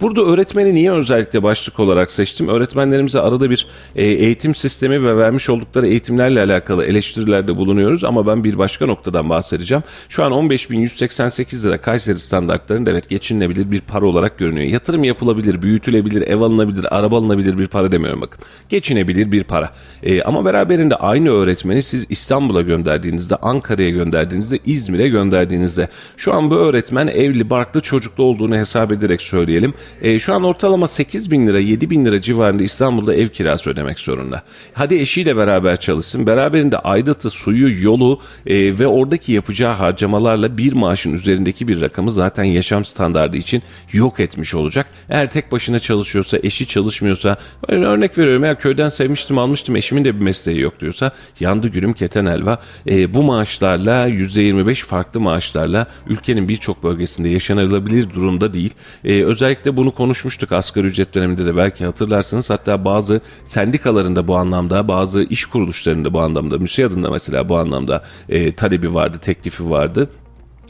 Burada öğretmeni niye özellikle başlık olarak seçtim? Öğretmenlerimize arada bir e, eğitim sistemi ve vermiş oldukları eğitimlerle alakalı eleştirilerde bulunuyoruz ama ben bir başka noktadan bahsedeceğim. Şu an 15.188 lira Kayseri standartlarında evet geçinilebilir bir para olarak görünüyor. Yatırım yapılabilir, büyütülebilir, ev alınabilir, araba alınabilir bir para demiyorum bakın. Geçinebilir bir para. E, ama beraberinde aynı öğretmeni siz İstanbul'a gönderdiğinizde, Ankara'ya gönderdiğinizde, İzmir'e gönderdiğinizde şu an bu öğretmen evli, barklı, çocuklu olduğunu hesap ederek söyleyelim. E, şu an ortalama 8 bin lira, 7 bin lira civarında İstanbul'da ev kirası ödemek zorunda. Hadi eşiyle beraber çalışsın. Beraberinde aidatı, suyu, yolu e, ve oradaki yapacağı harcamalarla bir maaşın üzerindeki bir rakamı zaten yaşam standardı için yok etmiş olacak. Eğer tek başına çalışıyorsa, eşi çalışmıyorsa, örnek veriyorum ya köyden sevmiştim almıştım eşimin de bir mesleği yok diyorsa yandı gülüm keten helva. E, bu maaşlarla %25 farklı maaşlarla ülkenin birçok bölgesinde yaşanılabilir durumda değil. E, özellikle bunu konuşmuştuk asgari ücret döneminde de belki hatırlarsınız. Hatta bazı sendikalarında bu anlamda, bazı iş kuruluşlarında bu anlamda, MÜSİAD'ın mesela bu anlamda e, talebi vardı, teklifi vardı.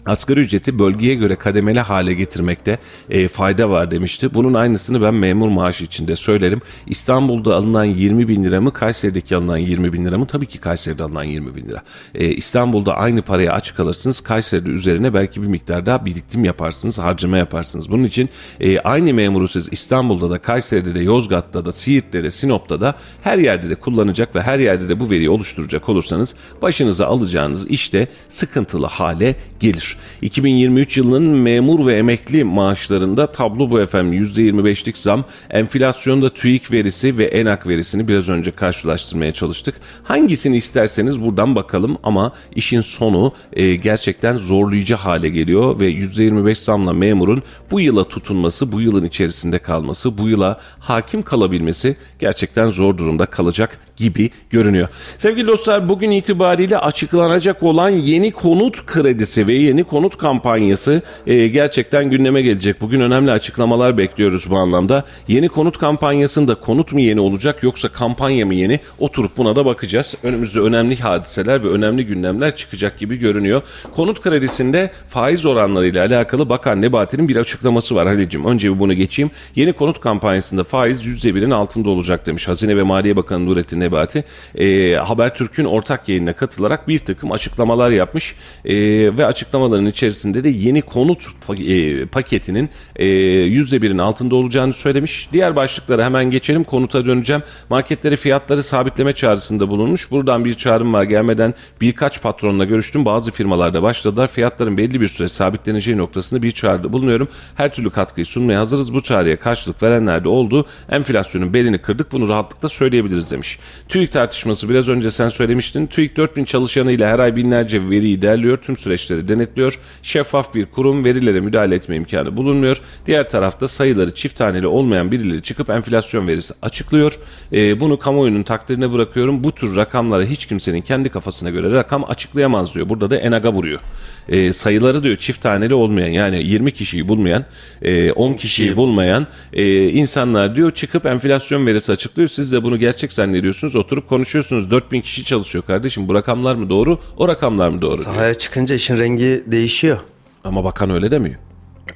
Asgari ücreti bölgeye göre kademeli hale getirmekte e, fayda var demişti. Bunun aynısını ben memur maaşı içinde söylerim. İstanbul'da alınan 20 bin lira mı Kayseri'deki alınan 20 bin lira mı? Tabii ki Kayseri'de alınan 20 bin lira. E, İstanbul'da aynı paraya aç kalırsınız. Kayseri'de üzerine belki bir miktar daha birikim yaparsınız, harcama yaparsınız. Bunun için e, aynı memuru siz İstanbul'da da, Kayseri'de de, Yozgat'ta da, Siirt'te de, Sinop'ta da her yerde de kullanacak ve her yerde de bu veriyi oluşturacak olursanız başınıza alacağınız işte sıkıntılı hale gelir. Nedir? 2023 yılının memur ve emekli maaşlarında tablo bu efendim. %25'lik zam, enflasyonda TÜİK verisi ve ENAK verisini biraz önce karşılaştırmaya çalıştık. Hangisini isterseniz buradan bakalım ama işin sonu e, gerçekten zorlayıcı hale geliyor ve %25 zamla memurun bu yıla tutunması, bu yılın içerisinde kalması, bu yıla hakim kalabilmesi gerçekten zor durumda kalacak gibi görünüyor. Sevgili dostlar bugün itibariyle açıklanacak olan yeni konut kredisi ve yeni konut kampanyası e, gerçekten gündeme gelecek. Bugün önemli açıklamalar bekliyoruz bu anlamda. Yeni konut kampanyasında konut mu yeni olacak yoksa kampanya mı yeni? Oturup buna da bakacağız. Önümüzde önemli hadiseler ve önemli gündemler çıkacak gibi görünüyor. Konut kredisinde faiz oranlarıyla alakalı Bakan Nebati'nin bir açıklaması var Halil'cim. Önce bir bunu geçeyim. Yeni konut kampanyasında faiz %1'in altında olacak demiş. Hazine ve Maliye Bakanı Nurettin Nebati e, Habertürk'ün ortak yayınına katılarak bir takım açıklamalar yapmış e, ve açıklamaların içerisinde de yeni konut e, paketinin e, %1'in altında olacağını söylemiş. Diğer başlıklara hemen geçelim. Konuta döneceğim. Marketleri fiyatları sabitleme çağrısında bulunmuş. Buradan bir çağrım var gelmeden birkaç patronla görüştüm. Bazı firmalarda başladılar. Fiyatların belli bir süre sabitleneceği noktasında bir çağrıda bulunuyorum. Her türlü katkıyı sunmaya hazırız. Bu çağrıya karşılık verenler de oldu. Enflasyonun belini kırdık. Bunu rahatlıkla söyleyebiliriz demiş. TÜİK tartışması biraz önce sen söylemiştin. TÜİK 4000 çalışanıyla her ay binlerce veriyi derliyor. Tüm süreçleri denetliyor. Şeffaf bir kurum verilere müdahale etme imkanı bulunmuyor. Diğer tarafta sayıları çift taneli olmayan birileri çıkıp enflasyon verisi açıklıyor. E, bunu kamuoyunun takdirine bırakıyorum. Bu tür rakamlara hiç kimsenin kendi kafasına göre rakam açıklayamaz diyor. Burada da enaga vuruyor. E, sayıları diyor çift taneli olmayan yani 20 kişiyi bulmayan, e, 10 kişiyi bulmayan e, insanlar diyor çıkıp enflasyon verisi açıklıyor. Siz de bunu gerçek zannediyorsunuz. Oturup konuşuyorsunuz. 4000 kişi çalışıyor kardeşim. Bu rakamlar mı doğru? O rakamlar mı doğru? diyor. Sahaya çıkınca işin rengi değişiyor. Ama bakan öyle demiyor.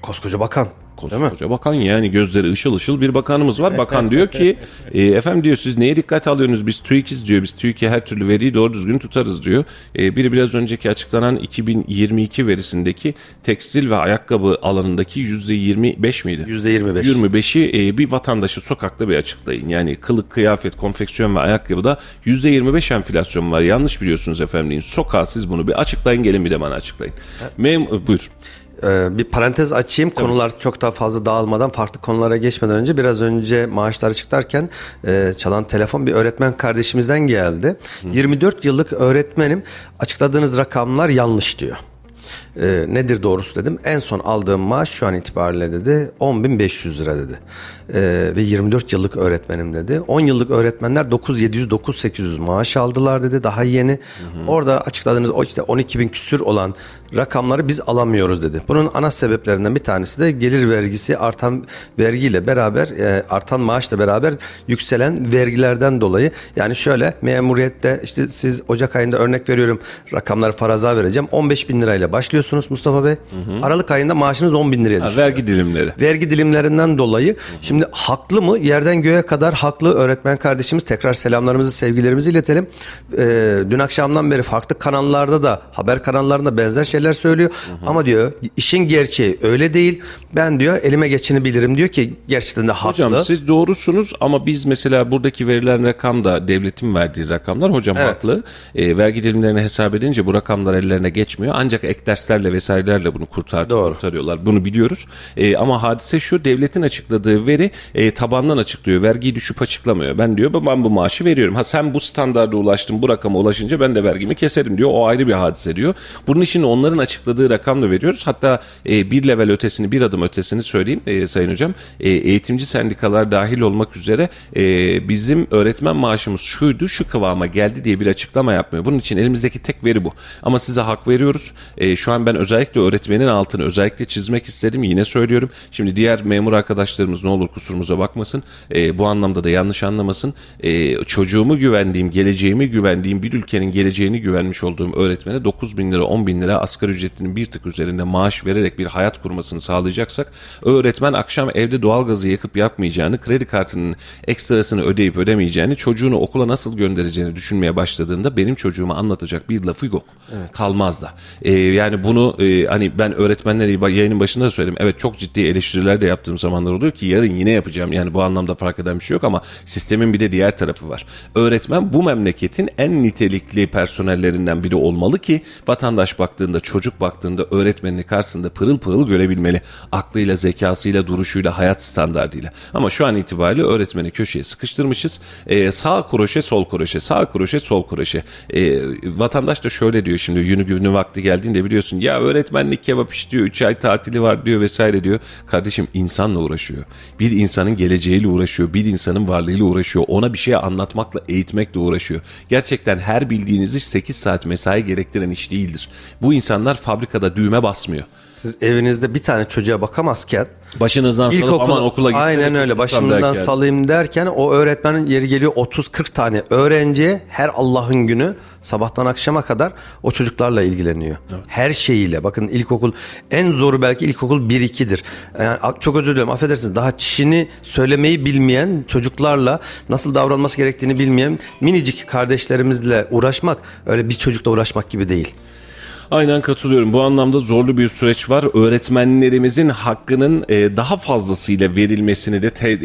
Koskoca bakan. Koskoca bakan yani gözleri ışıl ışıl bir bakanımız var. Bakan diyor ki (laughs) e, efendim diyor siz neye dikkat alıyorsunuz biz TÜİK'iz diyor. Biz TÜİK'e her türlü veriyi doğru düzgün tutarız diyor. E, biri biraz önceki açıklanan 2022 verisindeki tekstil ve ayakkabı alanındaki %25 miydi? %25. 25'i e, bir vatandaşı sokakta bir açıklayın. Yani kılık, kıyafet, konfeksiyon ve ayakkabıda %25 enflasyon var. Yanlış biliyorsunuz efendim. Sokağa siz bunu bir açıklayın gelin bir de bana açıklayın. Mem buyur. Ee, bir parantez açayım. Konular çok daha fazla dağılmadan farklı konulara geçmeden önce biraz önce maaşlar açıklarken e, çalan telefon bir öğretmen kardeşimizden geldi. 24 yıllık öğretmenim açıkladığınız rakamlar yanlış diyor. E, nedir doğrusu dedim. En son aldığım maaş şu an itibariyle dedi 10.500 lira dedi. E, ve 24 yıllık öğretmenim dedi. 10 yıllık öğretmenler 9700 9800 maaş aldılar dedi. Daha yeni. Orada açıkladığınız o işte 12.000 küsür olan rakamları biz alamıyoruz dedi. Bunun ana sebeplerinden bir tanesi de gelir vergisi artan vergiyle beraber e, artan maaşla beraber yükselen vergilerden dolayı. Yani şöyle memuriyette işte siz Ocak ayında örnek veriyorum rakamları faraza vereceğim. 15 bin lirayla başlıyorsunuz Mustafa Bey. Aralık ayında maaşınız 10 bin liraya Ha, düşüyor. vergi dilimleri. Vergi dilimlerinden dolayı şimdi haklı mı? Yerden göğe kadar haklı öğretmen kardeşimiz tekrar selamlarımızı sevgilerimizi iletelim. Ee, dün akşamdan beri farklı kanallarda da haber kanallarında benzer şeyler söylüyor. Ama diyor işin gerçeği öyle değil. Ben diyor elime geçini bilirim diyor ki gerçekten de haklı. Hocam siz doğrusunuz ama biz mesela buradaki verilen rakam da devletin verdiği rakamlar hocam Evet. haklı. E, vergi dilimlerini hesap edince bu rakamlar ellerine geçmiyor. Ancak ek derslerle vesairelerle bunu kurtar Doğru. kurtarıyorlar. Bunu biliyoruz. E, ama hadise şu devletin açıkladığı veri e, tabandan açıklıyor. Vergiyi düşüp açıklamıyor. Ben diyor ben bu maaşı veriyorum. Ha sen bu standarda ulaştın bu rakama ulaşınca ben de vergimi keserim diyor. O ayrı bir hadise diyor. Bunun için onların açıkladığı rakamla veriyoruz. Hatta e, bir level ötesini bir adım ötesini söyleyeyim e, Sayın Hocam. E, eğitimci sendikalar dahil olmak üzere e, bizim öğretmen maaşımız şuydu şu kıvama geldi diye bir açıklama yapmıyor. Bunun için elimizdeki tek veri bu. Ama size hak veriyoruz. E, şu an ben özellikle öğretmenin altını özellikle çizmek istedim. Yine söylüyorum. Şimdi diğer memur arkadaşlarımız ne olur kusurumuza bakmasın. E, bu anlamda da yanlış anlamasın. E, çocuğumu güvendiğim, geleceğimi güvendiğim bir ülkenin geleceğini güvenmiş olduğum öğretmene 9 bin lira 10 bin lira asgari ücretinin bir tık üzerinde maaş vererek bir hayat kurmasını sağlayacaksak öğretmen akşam evde doğalgazı yakıp yakmayacağını, kredi kartının ekstrasını ödeyip ödemeyeceğini, çocuğunu okula nasıl göndereceğini düşünmeye başladığında benim çocuğuma anlatacak bir lafı yok. Kalmaz da. E, yani bunu e, hani ben öğretmenleri yayının başında da söyledim. Evet çok ciddi eleştiriler de yaptığım zamanlar oluyor ki yarın yine yapacağım. Yani bu anlamda fark eden bir şey yok ama sistemin bir de diğer tarafı var. Öğretmen bu memleketin en nitelikli personellerinden biri olmalı ki vatandaş baktığında, çocuk baktığında öğretmenini karşısında pırıl pırıl görebilmeli. Aklıyla, zekasıyla, duruşuyla, hayat standartıyla. Ama şu an itibariyle öğretmeni köşeye sıkıştırmışız. Ee, sağ kroşe, sol kroşe, sağ kroşe, sol kroşe. Ee, vatandaş da şöyle diyor şimdi yünü günü vakti geldiğinde biliyorsun ya öğretmenlik kebap iş diyor 3 ay tatili var diyor vesaire diyor. Kardeşim insanla uğraşıyor. Bir insanın geleceğiyle uğraşıyor. Bir insanın varlığıyla uğraşıyor. Ona bir şey anlatmakla, eğitmekle uğraşıyor. Gerçekten her bildiğiniz iş 8 saat mesai gerektiren iş değildir. Bu insanlar fabrikada düğme basmıyor. Siz evinizde bir tane çocuğa bakamazken Başınızdan salıp İlkokul, aman okula gitsene. aynen öyle başımdan derken. salayım derken o öğretmenin yeri geliyor 30-40 tane öğrenciye her Allah'ın günü sabahtan akşama kadar o çocuklarla ilgileniyor. Her şeyiyle bakın ilkokul en zoru belki ilkokul 1-2'dir. Yani çok özür dilerim affedersiniz daha çişini söylemeyi bilmeyen çocuklarla nasıl davranması gerektiğini bilmeyen minicik kardeşlerimizle uğraşmak öyle bir çocukla uğraşmak gibi değil. Aynen katılıyorum. Bu anlamda zorlu bir süreç var. Öğretmenlerimizin hakkının e, daha fazlasıyla verilmesini de te, e,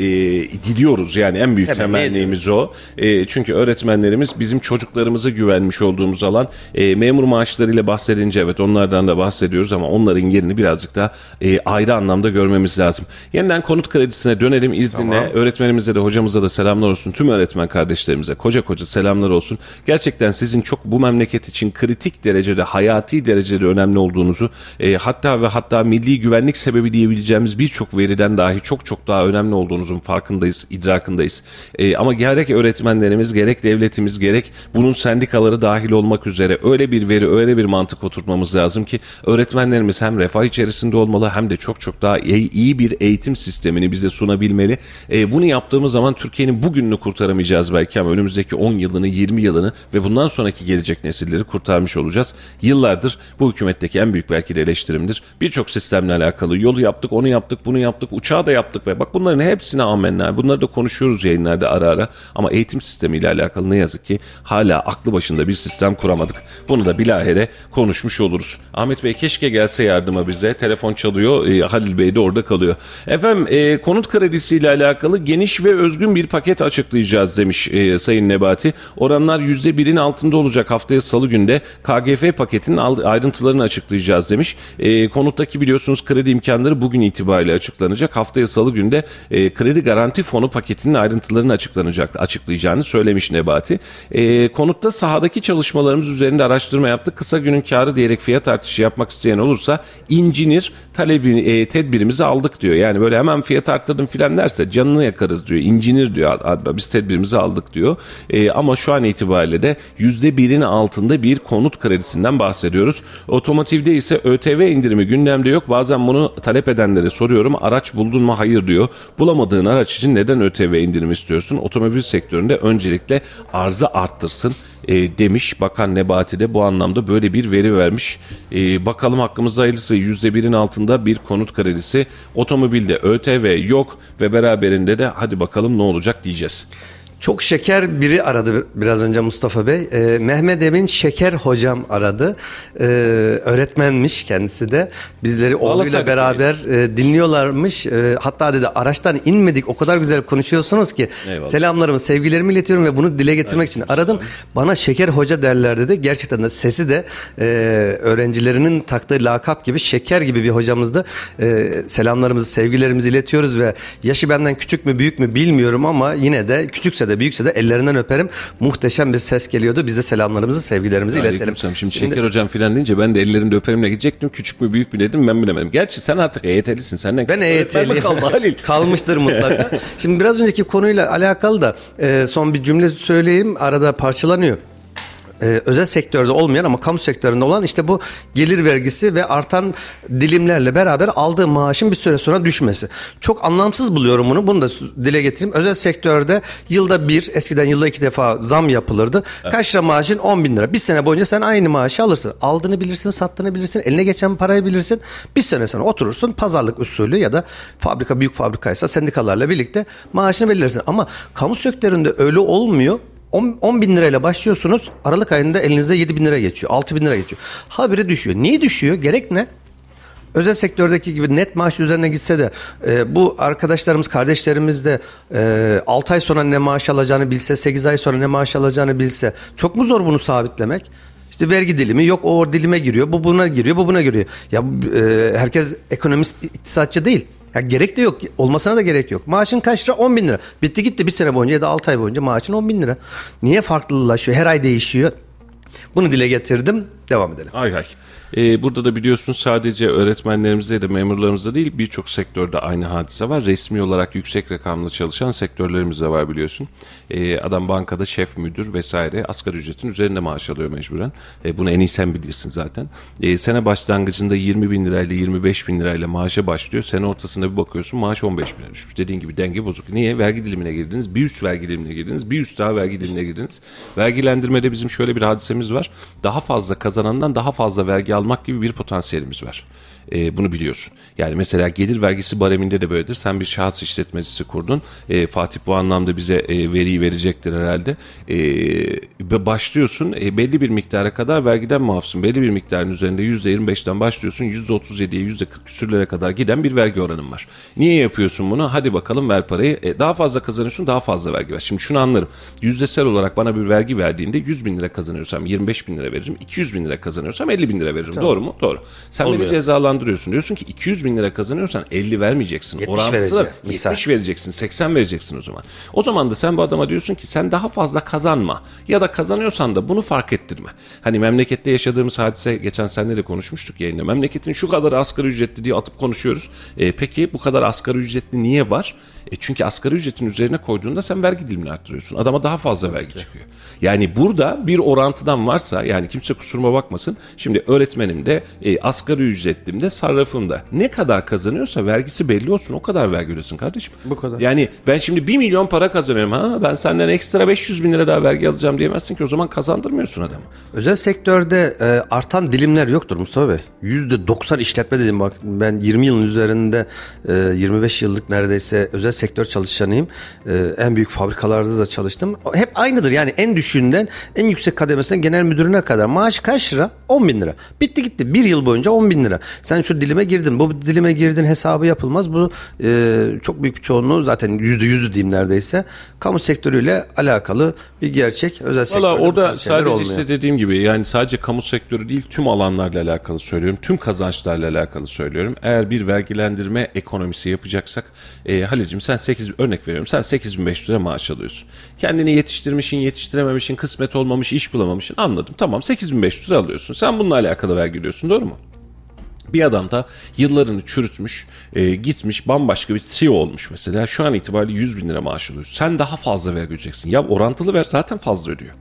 diliyoruz. Yani en büyük Temenni temennimiz o. E, çünkü öğretmenlerimiz bizim çocuklarımıza güvenmiş olduğumuz alan. E, memur maaşlarıyla bahsedince evet onlardan da bahsediyoruz ama onların yerini birazcık da e, ayrı anlamda görmemiz lazım. Yeniden konut kredisine dönelim izninle. Tamam. Öğretmenimize de hocamıza da selamlar olsun. Tüm öğretmen kardeşlerimize koca koca selamlar olsun. Gerçekten sizin çok bu memleket için kritik derecede hayati derecede önemli olduğunuzu e, hatta ve hatta milli güvenlik sebebi diyebileceğimiz birçok veriden dahi çok çok daha önemli olduğunuzun farkındayız, idrakındayız. E, ama gerek öğretmenlerimiz, gerek devletimiz, gerek bunun sendikaları dahil olmak üzere öyle bir veri, öyle bir mantık oturtmamız lazım ki öğretmenlerimiz hem refah içerisinde olmalı hem de çok çok daha iyi, iyi bir eğitim sistemini bize sunabilmeli. E, bunu yaptığımız zaman Türkiye'nin bugününü kurtaramayacağız belki ama önümüzdeki 10 yılını, 20 yılını ve bundan sonraki gelecek nesilleri kurtarmış olacağız. Yıllardır bu hükümetteki en büyük belki de eleştirimdir. Birçok sistemle alakalı yolu yaptık, onu yaptık, bunu yaptık, uçağı da yaptık ve bak bunların hepsine amenna. Bunları da konuşuyoruz yayınlarda ara ara ama eğitim sistemiyle alakalı ne yazık ki hala aklı başında bir sistem kuramadık. Bunu da bilahare konuşmuş oluruz. Ahmet Bey keşke gelse yardıma bize. Telefon çalıyor. E, Halil Bey de orada kalıyor. Efendim e, konut kredisiyle alakalı geniş ve özgün bir paket açıklayacağız demiş e, Sayın Nebati. Oranlar %1'in altında olacak haftaya salı günde KGF paketinin ayrıntılarını açıklayacağız demiş. E, konuttaki biliyorsunuz kredi imkanları bugün itibariyle açıklanacak. Haftaya salı günde e, kredi garanti fonu paketinin ayrıntılarını açıklanacak açıklayacağını söylemiş Nebati. E, konutta sahadaki çalışmalarımız üzerinde araştırma yaptık. Kısa günün karı diyerek fiyat artışı yapmak isteyen olursa incinir talebi e, tedbirimizi aldık diyor. Yani böyle hemen fiyat arttırdım filan derse canını yakarız diyor. İncinir diyor. Biz tedbirimizi aldık diyor. E, ama şu an itibariyle de %1'in altında bir konut kredisinden bahsediyoruz. Otomotivde ise ÖTV indirimi gündemde yok. Bazen bunu talep edenlere soruyorum. Araç buldun mu? Hayır diyor. Bulamadığın araç için neden ÖTV indirimi istiyorsun? Otomobil sektöründe öncelikle arzı arttırsın e, demiş. Bakan Nebati de bu anlamda böyle bir veri vermiş. E, bakalım hakkımızda hayırlısı %1'in altında bir konut kredisi. Otomobilde ÖTV yok ve beraberinde de hadi bakalım ne olacak diyeceğiz. Çok şeker biri aradı biraz önce Mustafa Bey. Ee, Mehmet Emin Şeker hocam aradı. Ee, öğretmenmiş kendisi de. Bizleri oğluyla beraber e, dinliyorlarmış. Ee, hatta dedi araçtan inmedik o kadar güzel konuşuyorsunuz ki. Eyvallah. Selamlarımı, sevgilerimi iletiyorum ve bunu dile getirmek için aradım. Bana Şeker Hoca derler dedi. Gerçekten de sesi de e, öğrencilerinin taktığı lakap gibi şeker gibi bir hocamızdı. E, selamlarımızı, sevgilerimizi iletiyoruz ve yaşı benden küçük mü büyük mü bilmiyorum ama yine de küçükse de büyükse de ellerinden öperim. Muhteşem bir ses geliyordu. Biz de selamlarımızı, sevgilerimizi iletelim. Aleykümselam. Şimdi, Şeker hocam filan deyince ben de ellerinde öperimle gidecektim. Küçük mü büyük mü dedim ben bilemedim. Gerçi sen artık EYT'lisin. Senden Ben EYT'liyim. kaldı Halil. (laughs) Kalmıştır mutlaka. (laughs) Şimdi biraz önceki konuyla alakalı da e, son bir cümle söyleyeyim. Arada parçalanıyor. Ee, özel sektörde olmayan ama kamu sektöründe olan işte bu gelir vergisi ve artan dilimlerle beraber aldığı maaşın bir süre sonra düşmesi. Çok anlamsız buluyorum bunu. Bunu da dile getireyim. Özel sektörde yılda bir, eskiden yılda iki defa zam yapılırdı. Kaç lira maaşın? 10 bin lira. Bir sene boyunca sen aynı maaşı alırsın. Aldığını bilirsin, sattığını bilirsin, eline geçen parayı bilirsin. Bir sene sonra oturursun pazarlık usulü ya da fabrika büyük fabrikaysa sendikalarla birlikte maaşını belirlersin. Ama kamu sektöründe öyle olmuyor 10, 10 bin lirayla başlıyorsunuz. Aralık ayında elinize 7 bin lira geçiyor. 6 bin lira geçiyor. Habire düşüyor. Niye düşüyor? Gerek ne? Özel sektördeki gibi net maaş üzerine gitse de e, bu arkadaşlarımız, kardeşlerimiz de e, 6 ay sonra ne maaş alacağını bilse, 8 ay sonra ne maaş alacağını bilse çok mu zor bunu sabitlemek? İşte vergi dilimi yok o dilime giriyor, bu buna giriyor, bu buna giriyor. Ya e, herkes ekonomist, iktisatçı değil. Ya gerek de yok. Olmasına da gerek yok. Maaşın kaç lira? 10 bin lira. Bitti gitti bir sene boyunca ya da 6 ay boyunca maaşın 10 bin lira. Niye farklılaşıyor? Her ay değişiyor. Bunu dile getirdim. Devam edelim. Ay ay. Ee, burada da biliyorsun sadece öğretmenlerimizde de memurlarımızda değil birçok sektörde aynı hadise var. Resmi olarak yüksek rakamlı çalışan sektörlerimiz de var biliyorsun. Ee, adam bankada şef, müdür vesaire asgari ücretin üzerinde maaş alıyor mecburen. Ee, bunu en iyi sen bilirsin zaten. Ee, sene başlangıcında 20 bin lirayla 25 bin lirayla maaşa başlıyor. Sene ortasında bir bakıyorsun maaş 15 bin lira düşmüş. Dediğin gibi denge bozuk. Niye? Vergi dilimine girdiniz. Bir üst vergi dilimine girdiniz. Bir üst daha vergi dilimine girdiniz. Vergilendirmede bizim şöyle bir hadisemiz var. Daha fazla kazanandan daha fazla vergi almak gibi bir potansiyelimiz var. E, bunu biliyorsun. Yani mesela gelir vergisi bareminde de böyledir. Sen bir şahıs işletmecisi kurdun. E, Fatih bu anlamda bize e, veriyi verecektir herhalde. E, başlıyorsun e, belli bir miktara kadar vergiden muafsın. Belli bir miktarın üzerinde %25'ten başlıyorsun. %37'ye %40 küsürlere kadar giden bir vergi oranın var. Niye yapıyorsun bunu? Hadi bakalım ver parayı. E, daha fazla kazanıyorsun daha fazla vergi ver. Şimdi şunu anlarım. Yüzdesel olarak bana bir vergi verdiğinde 100 bin lira kazanıyorsam 25 bin lira veririm. 200 bin lira kazanıyorsam 50 bin lira veririm. Tamam. Doğru mu? Doğru. Sen Olmuyor. beni cezalandırıyorsun. Diyorsun ki 200 bin lira kazanıyorsan 50 vermeyeceksin. 70 Orantısı da 70 vereceksin. 80 vereceksin o zaman. O zaman da sen bu adama diyorsun ki sen daha fazla kazanma. Ya da kazanıyorsan da bunu fark ettirme. Hani memlekette yaşadığımız hadise geçen sene de konuşmuştuk yayında. Memleketin şu kadar asgari ücretli diye atıp konuşuyoruz. E, peki bu kadar asgari ücretli niye var? E çünkü asgari ücretin üzerine koyduğunda sen vergi dilimini arttırıyorsun. Adama daha fazla vergi evet. çıkıyor. Yani burada bir orantıdan varsa yani kimse kusuruma bakmasın. Şimdi öğretmenim de e, asgari ücretlim de sarrafım da. Ne kadar kazanıyorsa vergisi belli olsun. O kadar vergi ödesin kardeşim. Bu kadar. Yani ben şimdi 1 milyon para kazanıyorum. Ha ben senden ekstra 500 bin lira daha vergi alacağım diyemezsin ki o zaman kazandırmıyorsun adamı. Özel sektörde e, artan dilimler yoktur Mustafa Bey. %90 işletme dedim bak ben 20 yılın üzerinde e, 25 yıllık neredeyse özel sektör çalışanıyım. Ee, en büyük fabrikalarda da çalıştım. Hep aynıdır yani en düşüğünden en yüksek kademesinden genel müdürüne kadar. Maaş kaç lira? 10 bin lira. Bitti gitti. Bir yıl boyunca 10 bin lira. Sen şu dilime girdin. Bu dilime girdin hesabı yapılmaz. Bu e, çok büyük bir çoğunluğu zaten yüzde yüzü diyeyim neredeyse. Kamu sektörüyle alakalı bir gerçek. Özel sektörde Valla orada sadece olmuyor. işte dediğim gibi yani sadece kamu sektörü değil tüm alanlarla alakalı söylüyorum. Tüm kazançlarla alakalı söylüyorum. Eğer bir vergilendirme ekonomisi yapacaksak e, Halicim sen 8 örnek veriyorum. Sen 8500 lira maaş alıyorsun. Kendini yetiştirmişin, yetiştirememişin, kısmet olmamış, iş bulamamışın anladım. Tamam 8500 lira alıyorsun. Sen bununla alakalı vergi ödüyorsun doğru mu? Bir adam da yıllarını çürütmüş, e, gitmiş bambaşka bir CEO olmuş mesela. Şu an itibariyle 100 bin lira maaş alıyorsun. Sen daha fazla vergi ödeyeceksin. Ya orantılı ver zaten fazla ödüyor.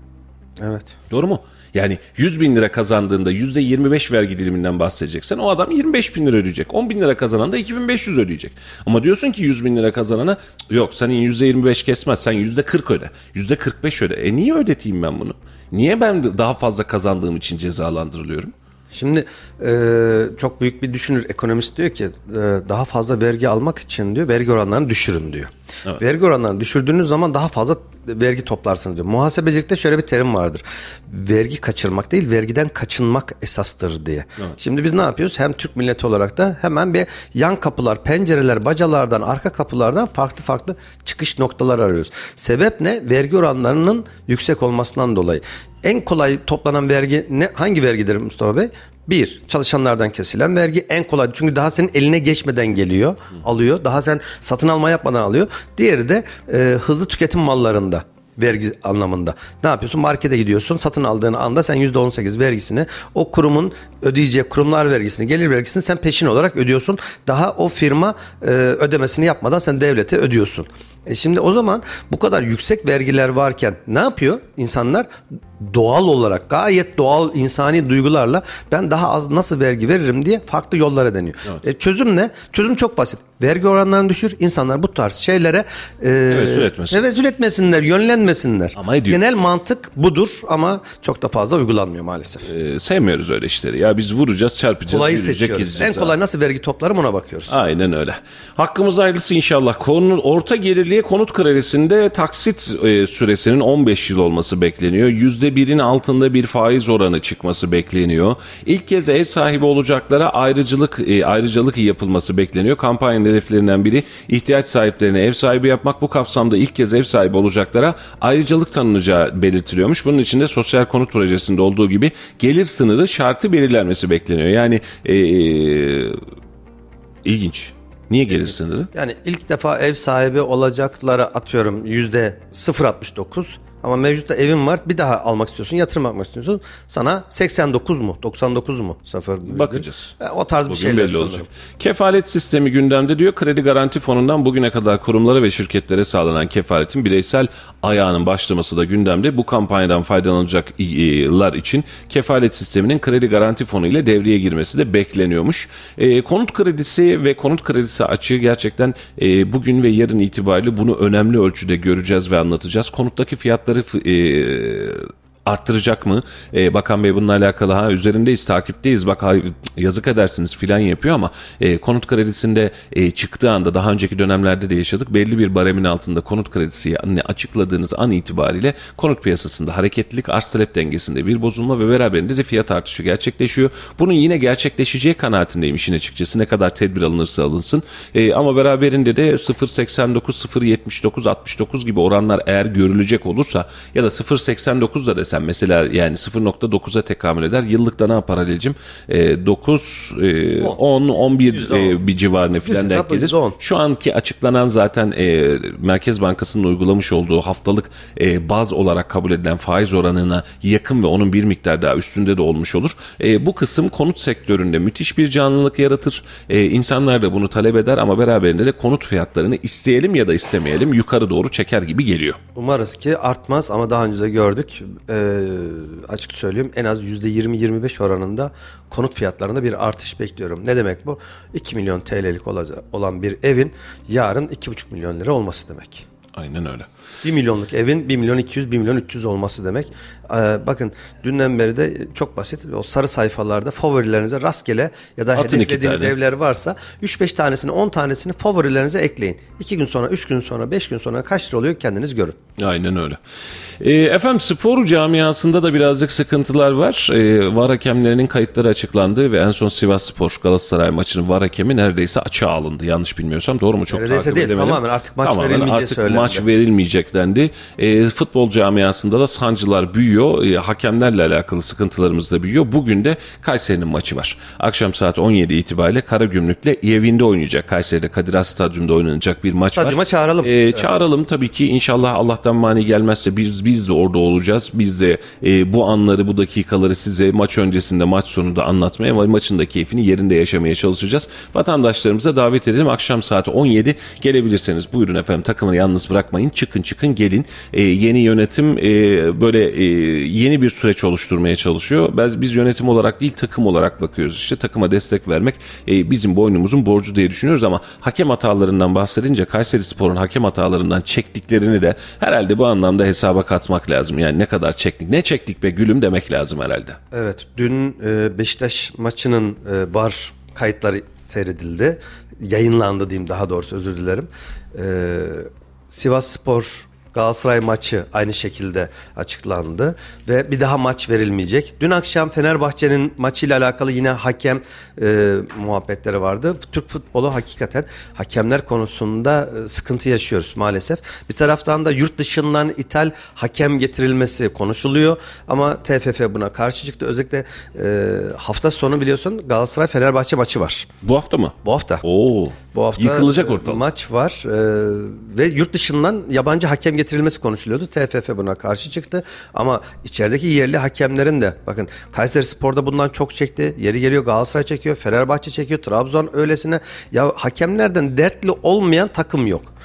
Evet. Doğru mu? Yani 100 bin lira kazandığında %25 vergi diliminden bahsedeceksen o adam 25 bin lira ödeyecek. 10 bin lira kazanan da 2500 ödeyecek. Ama diyorsun ki 100 bin lira kazanana yok senin %25 kesmez sen %40 öde. %45 öde. E niye ödeteyim ben bunu? Niye ben daha fazla kazandığım için cezalandırılıyorum? Şimdi e, çok büyük bir düşünür ekonomist diyor ki e, daha fazla vergi almak için diyor vergi oranlarını düşürün diyor. Evet. Vergi oranlarını düşürdüğünüz zaman daha fazla vergi toplarsınız diyor. Muhasebecilikte şöyle bir terim vardır. Vergi kaçırmak değil, vergiden kaçınmak esastır diye. Evet. Şimdi biz ne yapıyoruz? Hem Türk milleti olarak da hemen bir yan kapılar, pencereler, bacalardan, arka kapılardan farklı farklı çıkış noktalar arıyoruz. Sebep ne? Vergi oranlarının yüksek olmasından dolayı. En kolay toplanan vergi ne? Hangi vergidir Mustafa Bey? Bir, çalışanlardan kesilen vergi en kolay. Çünkü daha senin eline geçmeden geliyor, alıyor. Daha sen satın alma yapmadan alıyor. Diğeri de e, hızlı tüketim mallarında vergi anlamında. Ne yapıyorsun? Markete gidiyorsun. Satın aldığın anda sen %18 vergisini o kurumun ödeyeceği kurumlar vergisini, gelir vergisini sen peşin olarak ödüyorsun. Daha o firma e, ödemesini yapmadan sen devlete ödüyorsun. E şimdi o zaman bu kadar yüksek vergiler varken ne yapıyor insanlar? Doğal olarak gayet doğal insani duygularla ben daha az nasıl vergi veririm diye farklı yollara deniyor. E, çözüm ne? Çözüm çok basit. Vergi oranlarını düşür. İnsanlar bu tarz şeylere e, Tevezzül etmesin. tevezzül etmesinler, yönlenmesinler. Ama ediyor. Genel mantık budur ama çok da fazla uygulanmıyor maalesef. Ee, sevmiyoruz öyle işleri. Ya biz vuracağız, çarpacağız, Kolayı yürüyecek, seçiyoruz. En abi. kolay nasıl vergi toplarım ona bakıyoruz. Aynen öyle. Hakkımız hayırlısı inşallah. Konu, orta gelirliye konut kredisinde taksit e, süresinin 15 yıl olması bekleniyor. %1'in altında bir faiz oranı çıkması bekleniyor. İlk kez ev sahibi olacaklara ayrıcılık e, ayrıcalık yapılması bekleniyor. Kampanyanın hedeflerinden biri ihtiyaç sahiplerine ev sahibi yapmak. Bu kapsamda ilk kez ev sahibi olacaklara ayrıcalık tanınacağı belirtiliyormuş. Bunun için de sosyal konut projesinde olduğu gibi gelir sınırı şartı belirlenmesi bekleniyor. Yani e, İlginç. Niye gelir sınırı? Yani ilk defa ev sahibi olacaklara atıyorum yüzde 0.69 ama mevcutta evin var bir daha almak istiyorsun yatırım yapmak istiyorsun sana 89 mu 99 mu sıfır Bakacağız. E, o tarz bir Bugün şeyler belli sanırım. olacak. Kefalet sistemi gündemde diyor. Kredi Garanti Fonu'ndan bugüne kadar kurumlara ve şirketlere sağlanan kefaletin bireysel ayağının başlaması da gündemde. Bu kampanyadan faydalanacaklar için kefalet sisteminin Kredi Garanti Fonu ile devreye girmesi de bekleniyormuş. E, konut kredisi ve konut kredisi açığı gerçekten e, bugün ve yarın itibariyle bunu önemli ölçüde göreceğiz ve anlatacağız. Konuttaki fiyatları f- e, arttıracak mı? Ee, Bakan Bey bununla alakalı ha üzerindeyiz, takipteyiz. Bak yazık edersiniz filan yapıyor ama e, konut kredisinde e, çıktığı anda daha önceki dönemlerde de yaşadık. Belli bir baremin altında konut kredisi yani açıkladığınız an itibariyle konut piyasasında hareketlilik arz talep dengesinde bir bozulma ve beraberinde de fiyat artışı gerçekleşiyor. Bunun yine gerçekleşeceği kanaatindeyim işin açıkçası. Ne kadar tedbir alınırsa alınsın. E, ama beraberinde de 0.89, 0.79, 69 gibi oranlar eğer görülecek olursa ya da 0.89 da desem mesela yani 0.9'a tekamül eder. Yıllıkta ne yapar Halil'cim? E, 9, e, 10, 11 e, bir civarına filan denk gelir. Şu anki açıklanan zaten e, Merkez Bankası'nın uygulamış olduğu haftalık e, baz olarak kabul edilen faiz oranına yakın ve onun bir miktar daha üstünde de olmuş olur. E, bu kısım konut sektöründe müthiş bir canlılık yaratır. E, insanlar da bunu talep eder ama beraberinde de konut fiyatlarını isteyelim ya da istemeyelim yukarı doğru çeker gibi geliyor. Umarız ki artmaz ama daha önce de gördük. Ee, açık söyleyeyim en az %20-25 oranında konut fiyatlarında bir artış bekliyorum. Ne demek bu? 2 milyon TL'lik olan bir evin yarın 2,5 milyon lira olması demek. Aynen öyle. 1 milyonluk evin 1 milyon 200 1 milyon 300 olması demek. Ee, bakın dünden beri de çok basit o sarı sayfalarda favorilerinize rastgele ya da Atın hedeflediğiniz evler varsa 3-5 tanesini 10 tanesini favorilerinize ekleyin. 2 gün sonra 3 gün sonra 5 gün sonra kaç lira oluyor kendiniz görün. Aynen öyle. E, efendim spor camiasında da birazcık sıkıntılar var. E, VAR hakemlerinin kayıtları açıklandı ve en son Sivas Spor Galatasaray maçının VAR hakemi neredeyse açığa alındı. Yanlış bilmiyorsam doğru mu? Çok Neredeyse takip değil, edemedim. tamamen artık maç verilmeyeceği artık söylendi. maç verilmeyecek dendi. E, futbol camiasında da sancılar büyüyor. E, hakemlerle alakalı sıkıntılarımız da büyüyor. Bugün de Kayseri'nin maçı var. Akşam saat 17 itibariyle Karagümrük'le evinde oynayacak. Kayseri'de Kadir Has Stadyum'da oynanacak bir maç Stadyuma var. çağıralım. E, çağıralım tabii ki inşallah Allah'tan mani gelmezse biz biz de orada olacağız. Biz de e, bu anları bu dakikaları size maç öncesinde maç sonunda anlatmaya ve maçın da keyfini yerinde yaşamaya çalışacağız. Vatandaşlarımıza davet edelim. Akşam saati 17 gelebilirseniz buyurun efendim takımını yalnız bırakmayın. Çıkın çıkın gelin. E, yeni yönetim e, böyle e, yeni bir süreç oluşturmaya çalışıyor. Biz, biz yönetim olarak değil takım olarak bakıyoruz. İşte takıma destek vermek e, bizim boynumuzun borcu diye düşünüyoruz ama hakem hatalarından bahsedince Kayseri Spor'un hakem hatalarından çektiklerini de herhalde bu anlamda hesaba katmak lazım. Yani ne kadar çektik, ne çektik be gülüm demek lazım herhalde. Evet dün e, Beşiktaş maçının e, var kayıtları seyredildi. Yayınlandı diyeyim daha doğrusu özür dilerim. E, Sivas Spor Galatasaray maçı aynı şekilde açıklandı ve bir daha maç verilmeyecek. Dün akşam Fenerbahçe'nin maçıyla alakalı yine hakem e, muhabbetleri vardı. Türk futbolu hakikaten hakemler konusunda e, sıkıntı yaşıyoruz maalesef. Bir taraftan da yurt dışından ithal hakem getirilmesi konuşuluyor ama TFF buna karşı çıktı. Özellikle e, hafta sonu biliyorsun Galatasaray Fenerbahçe maçı var. Bu hafta mı? Bu hafta. Oo. Bu hafta Yıkılacak e, ortalık. maç var e, ve yurt dışından yabancı hakem getirilmesi konuşuluyordu. TFF buna karşı çıktı ama içerideki yerli hakemlerin de bakın Kayseri Spor'da bundan çok çekti. Yeri geliyor Galatasaray çekiyor, Fenerbahçe çekiyor, Trabzon öylesine. Ya hakemlerden dertli olmayan takım yok.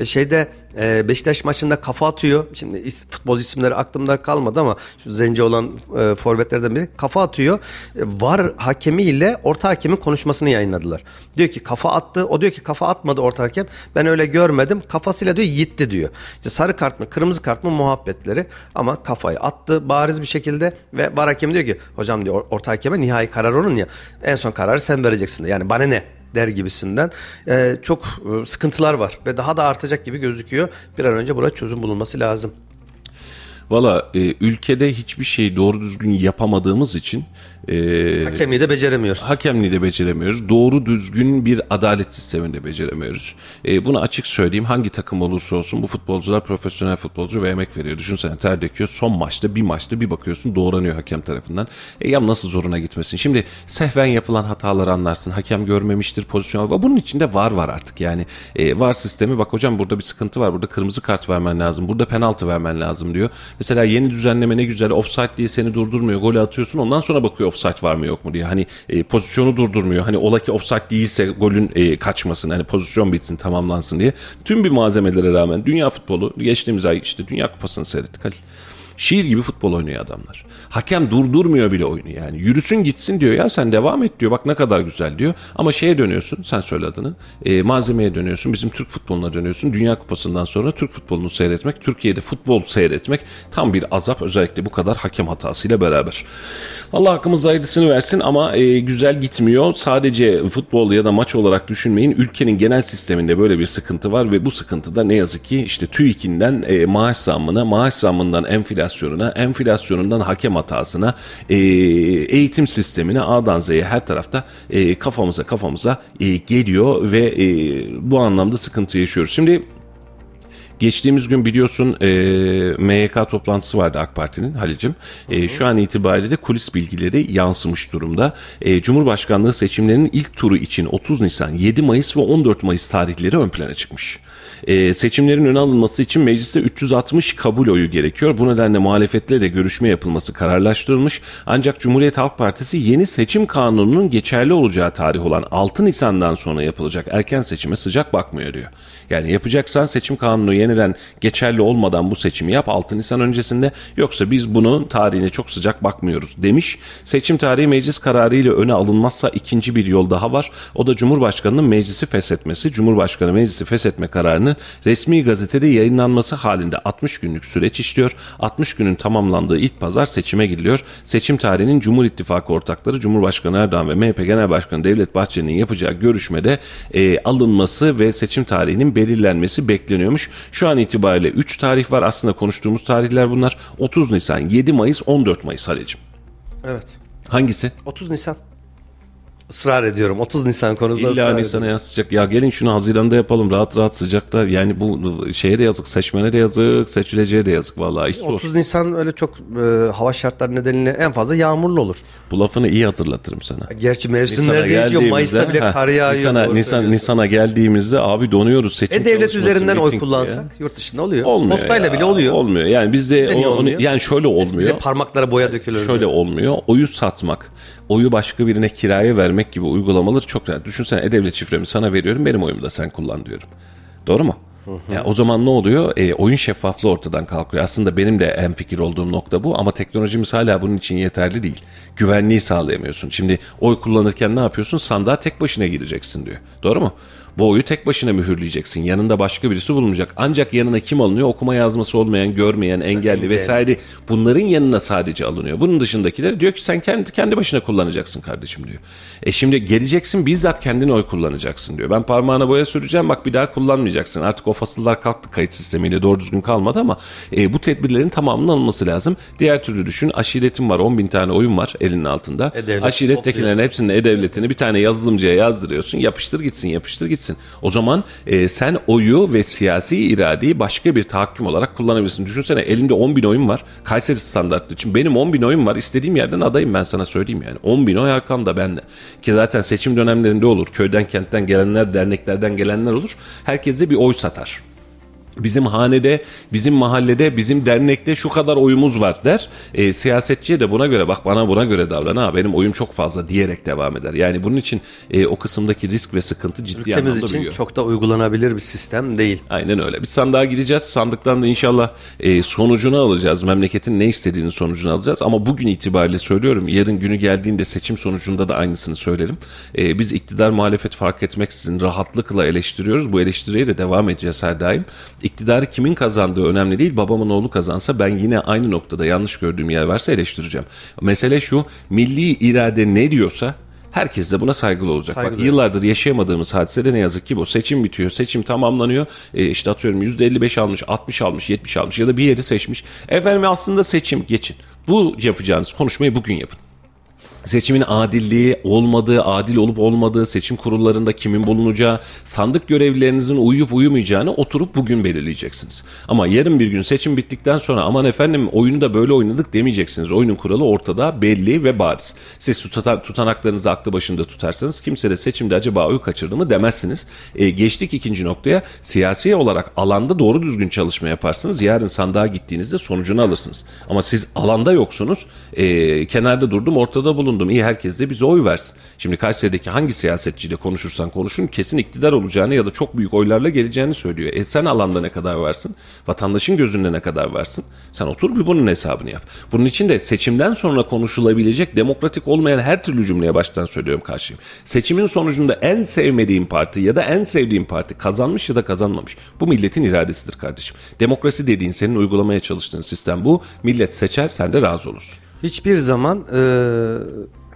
E, şeyde e, Beşiktaş maçında kafa atıyor. Şimdi is, futbol isimleri aklımda kalmadı ama şu zenci olan e, forvetlerden biri kafa atıyor. E, var hakemiyle orta hakemin konuşmasını yayınladılar. Diyor ki kafa attı. O diyor ki kafa atmadı orta hakem. Ben öyle görmedim. Kafasıyla diyor yitti diyor. İşte sarı kart mı kırmızı kart mı muhabbetleri ama kafayı attı bariz bir şekilde ve var hakem diyor ki hocam diyor orta hakeme nihai karar onun ya. En son kararı sen vereceksin diyor. Yani bana ne? Der gibisinden e, çok e, sıkıntılar var ve daha da artacak gibi gözüküyor. Bir an önce buna çözüm bulunması lazım. Valla e, ülkede hiçbir şeyi doğru düzgün yapamadığımız için e, hakemliği de beceremiyoruz. Hakemliği de beceremiyoruz. Doğru düzgün bir adalet sisteminde beceremiyoruz. E, bunu açık söyleyeyim hangi takım olursa olsun bu futbolcular profesyonel futbolcu ve emek veriyor. Düşünsene ter döküyor son maçta bir maçta bir bakıyorsun doğranıyor hakem tarafından. E, ya nasıl zoruna gitmesin. Şimdi sehven yapılan hataları anlarsın. Hakem görmemiştir pozisyon. Bunun içinde var var artık yani. E, var sistemi bak hocam burada bir sıkıntı var. Burada kırmızı kart vermen lazım. Burada penaltı vermen lazım diyor. Mesela yeni düzenleme ne güzel offside diye seni durdurmuyor. Golü atıyorsun ondan sonra bakıyor offside var mı yok mu diye. Hani e, pozisyonu durdurmuyor. Hani ola ki offside değilse golün e, kaçmasın. Hani pozisyon bitsin tamamlansın diye. Tüm bir malzemelere rağmen dünya futbolu geçtiğimiz ay işte Dünya Kupası'nı seyrettik. Hani Şiir gibi futbol oynuyor adamlar. Hakem durdurmuyor bile oyunu yani. Yürüsün gitsin diyor ya sen devam et diyor. Bak ne kadar güzel diyor. Ama şeye dönüyorsun sen söyle adını. E, malzemeye dönüyorsun. Bizim Türk futboluna dönüyorsun. Dünya Kupası'ndan sonra Türk futbolunu seyretmek, Türkiye'de futbol seyretmek tam bir azap özellikle bu kadar hakem hatasıyla beraber. Allah hakkımızda hayırlısını versin ama e, güzel gitmiyor. Sadece futbol ya da maç olarak düşünmeyin. Ülkenin genel sisteminde böyle bir sıkıntı var ve bu sıkıntıda ne yazık ki işte TÜİK'inden e, maaş zammına, maaş zammından enflasyonuna, enflasyonundan hakem hatasına, e, eğitim sistemine A'dan Z'ye her tarafta e, kafamıza kafamıza e, geliyor ve e, bu anlamda sıkıntı yaşıyoruz. Şimdi Geçtiğimiz gün biliyorsun e, MYK toplantısı vardı AK Parti'nin Halicim. E, şu an itibariyle de kulis bilgileri yansımış durumda. E, Cumhurbaşkanlığı seçimlerinin ilk turu için 30 Nisan, 7 Mayıs ve 14 Mayıs tarihleri ön plana çıkmış. E, seçimlerin öne alınması için mecliste 360 kabul oyu gerekiyor. Bu nedenle muhalefetle de görüşme yapılması kararlaştırılmış. Ancak Cumhuriyet Halk Partisi yeni seçim kanununun geçerli olacağı tarih olan 6 Nisan'dan sonra yapılacak erken seçime sıcak bakmıyor diyor. Yani yapacaksan seçim kanunu yeniden geçerli olmadan bu seçimi yap 6 Nisan öncesinde yoksa biz bunun tarihine çok sıcak bakmıyoruz demiş. Seçim tarihi meclis kararı ile öne alınmazsa ikinci bir yol daha var. O da Cumhurbaşkanı'nın meclisi feshetmesi. Cumhurbaşkanı meclisi feshetme kararını resmi gazetede yayınlanması halinde 60 günlük süreç işliyor. 60 günün tamamlandığı ilk pazar seçime gidiliyor. Seçim tarihinin Cumhur İttifakı ortakları Cumhurbaşkanı Erdoğan ve MHP Genel Başkanı Devlet Bahçeli'nin yapacağı görüşmede e, alınması ve seçim tarihinin belirlenmesi bekleniyormuş. Şu an itibariyle 3 tarih var. Aslında konuştuğumuz tarihler bunlar. 30 Nisan, 7 Mayıs, 14 Mayıs Halicim. Evet. Hangisi? 30 Nisan ısrar ediyorum. 30 Nisan konusunda İlla ısrar Nisan'a yansıtacak. Ya gelin şunu Haziran'da yapalım rahat rahat sıcakta. Yani bu şeye de yazık, seçmene de yazık, seçileceğe de yazık vallahi. Hiç 30 Nisan öyle çok e, hava şartları nedeniyle en fazla yağmurlu olur. Bu lafını iyi hatırlatırım sana. Gerçi mevsimler değişiyor. Mayıs'ta bile kar yağıyor. Nisan'a, Nisan, Nisan'a geldiğimizde abi donuyoruz seçim E devlet üzerinden oy kullansak ya. yurt dışında oluyor. Olmuyor Postayla ya, bile oluyor. Olmuyor. Yani bizde o, onu, yani şöyle olmuyor. parmaklara boya dökülür. Şöyle olmuyor. Oyu satmak, oyu başka birine kiraya vermek gibi uygulamalar çok rahat. Düşünsene e-devlet şifremi sana veriyorum benim oyumu da sen kullan diyorum. Doğru mu? Hı. Yani o zaman ne oluyor? E, oyun şeffaflığı ortadan kalkıyor. Aslında benim de en fikir olduğum nokta bu ama teknolojimiz hala bunun için yeterli değil. Güvenliği sağlayamıyorsun. Şimdi oy kullanırken ne yapıyorsun? Sandığa tek başına gireceksin diyor. Doğru mu? Bu oyu tek başına mühürleyeceksin. Yanında başka birisi bulunacak. Ancak yanına kim alınıyor? Okuma yazması olmayan, görmeyen, engelli vesaire. Bunların yanına sadece alınıyor. Bunun dışındakiler diyor ki sen kendi kendi başına kullanacaksın kardeşim diyor. E şimdi geleceksin bizzat kendin oy kullanacaksın diyor. Ben parmağına boya süreceğim bak bir daha kullanmayacaksın. Artık o fasıllar kalktı kayıt sistemiyle doğru düzgün kalmadı ama e, bu tedbirlerin tamamının alınması lazım. Diğer türlü düşün aşiretin var 10 bin tane oyun var elinin altında. E, Aşirettekilerin hepsinin e-devletini bir tane yazılımcıya yazdırıyorsun. Yapıştır gitsin yapıştır gitsin vereceksin. O zaman e, sen oyu ve siyasi iradeyi başka bir tahakküm olarak kullanabilirsin. Düşünsene elimde 10 bin oyun var. Kayseri standartlı için benim 10 bin oyun var. İstediğim yerden adayım ben sana söyleyeyim yani. 10 bin oy arkamda bende. Ki zaten seçim dönemlerinde olur. Köyden kentten gelenler, derneklerden gelenler olur. Herkes de bir oy satar. Bizim hanede, bizim mahallede, bizim dernekte şu kadar oyumuz var der. E, siyasetçiye de buna göre bak bana buna göre davran ha benim oyum çok fazla diyerek devam eder. Yani bunun için e, o kısımdaki risk ve sıkıntı ciddi Ülkemiz anlamda için büyüyor. çok da uygulanabilir bir sistem değil. Aynen öyle. Biz sandığa gideceğiz. Sandıktan da inşallah e, sonucunu alacağız. Memleketin ne istediğinin sonucunu alacağız. Ama bugün itibariyle söylüyorum. Yarın günü geldiğinde seçim sonucunda da aynısını söylerim. E, biz iktidar muhalefet fark etmeksizin rahatlıkla eleştiriyoruz. Bu eleştiriye de devam edeceğiz her daim. İktidarı kimin kazandığı önemli değil. Babamın oğlu kazansa ben yine aynı noktada yanlış gördüğüm yer varsa eleştireceğim. Mesele şu. Milli irade ne diyorsa Herkes de buna saygılı olacak. Saygılı. Bak yıllardır yaşayamadığımız hadisede ne yazık ki bu. Seçim bitiyor, seçim tamamlanıyor. E, işte atıyorum %55 almış, 60 almış, 70 almış ya da bir yeri seçmiş. Efendim aslında seçim geçin. Bu yapacağınız konuşmayı bugün yapın. Seçimin adilliği olmadığı, adil olup olmadığı, seçim kurullarında kimin bulunacağı, sandık görevlilerinizin uyup uyumayacağını oturup bugün belirleyeceksiniz. Ama yarın bir gün seçim bittikten sonra aman efendim oyunu da böyle oynadık demeyeceksiniz. Oyunun kuralı ortada, belli ve bariz. Siz tuta- tutanaklarınızı aklı başında tutarsanız kimse de seçimde acaba oy kaçırdı mı demezsiniz. E, geçtik ikinci noktaya. Siyasi olarak alanda doğru düzgün çalışma yaparsınız. Yarın sandığa gittiğinizde sonucunu alırsınız. Ama siz alanda yoksunuz. E, kenarda durdum, ortada bulundum. İyi herkes de bize oy versin. Şimdi Kayseri'deki hangi siyasetçiyle konuşursan konuşun kesin iktidar olacağını ya da çok büyük oylarla geleceğini söylüyor. E sen alanda ne kadar varsın? Vatandaşın gözünde ne kadar varsın? Sen otur bir bunun hesabını yap. Bunun için de seçimden sonra konuşulabilecek demokratik olmayan her türlü cümleye baştan söylüyorum karşıyım. Seçimin sonucunda en sevmediğim parti ya da en sevdiğim parti kazanmış ya da kazanmamış. Bu milletin iradesidir kardeşim. Demokrasi dediğin senin uygulamaya çalıştığın sistem bu. Millet seçer sen de razı olursun. Hiçbir zaman e,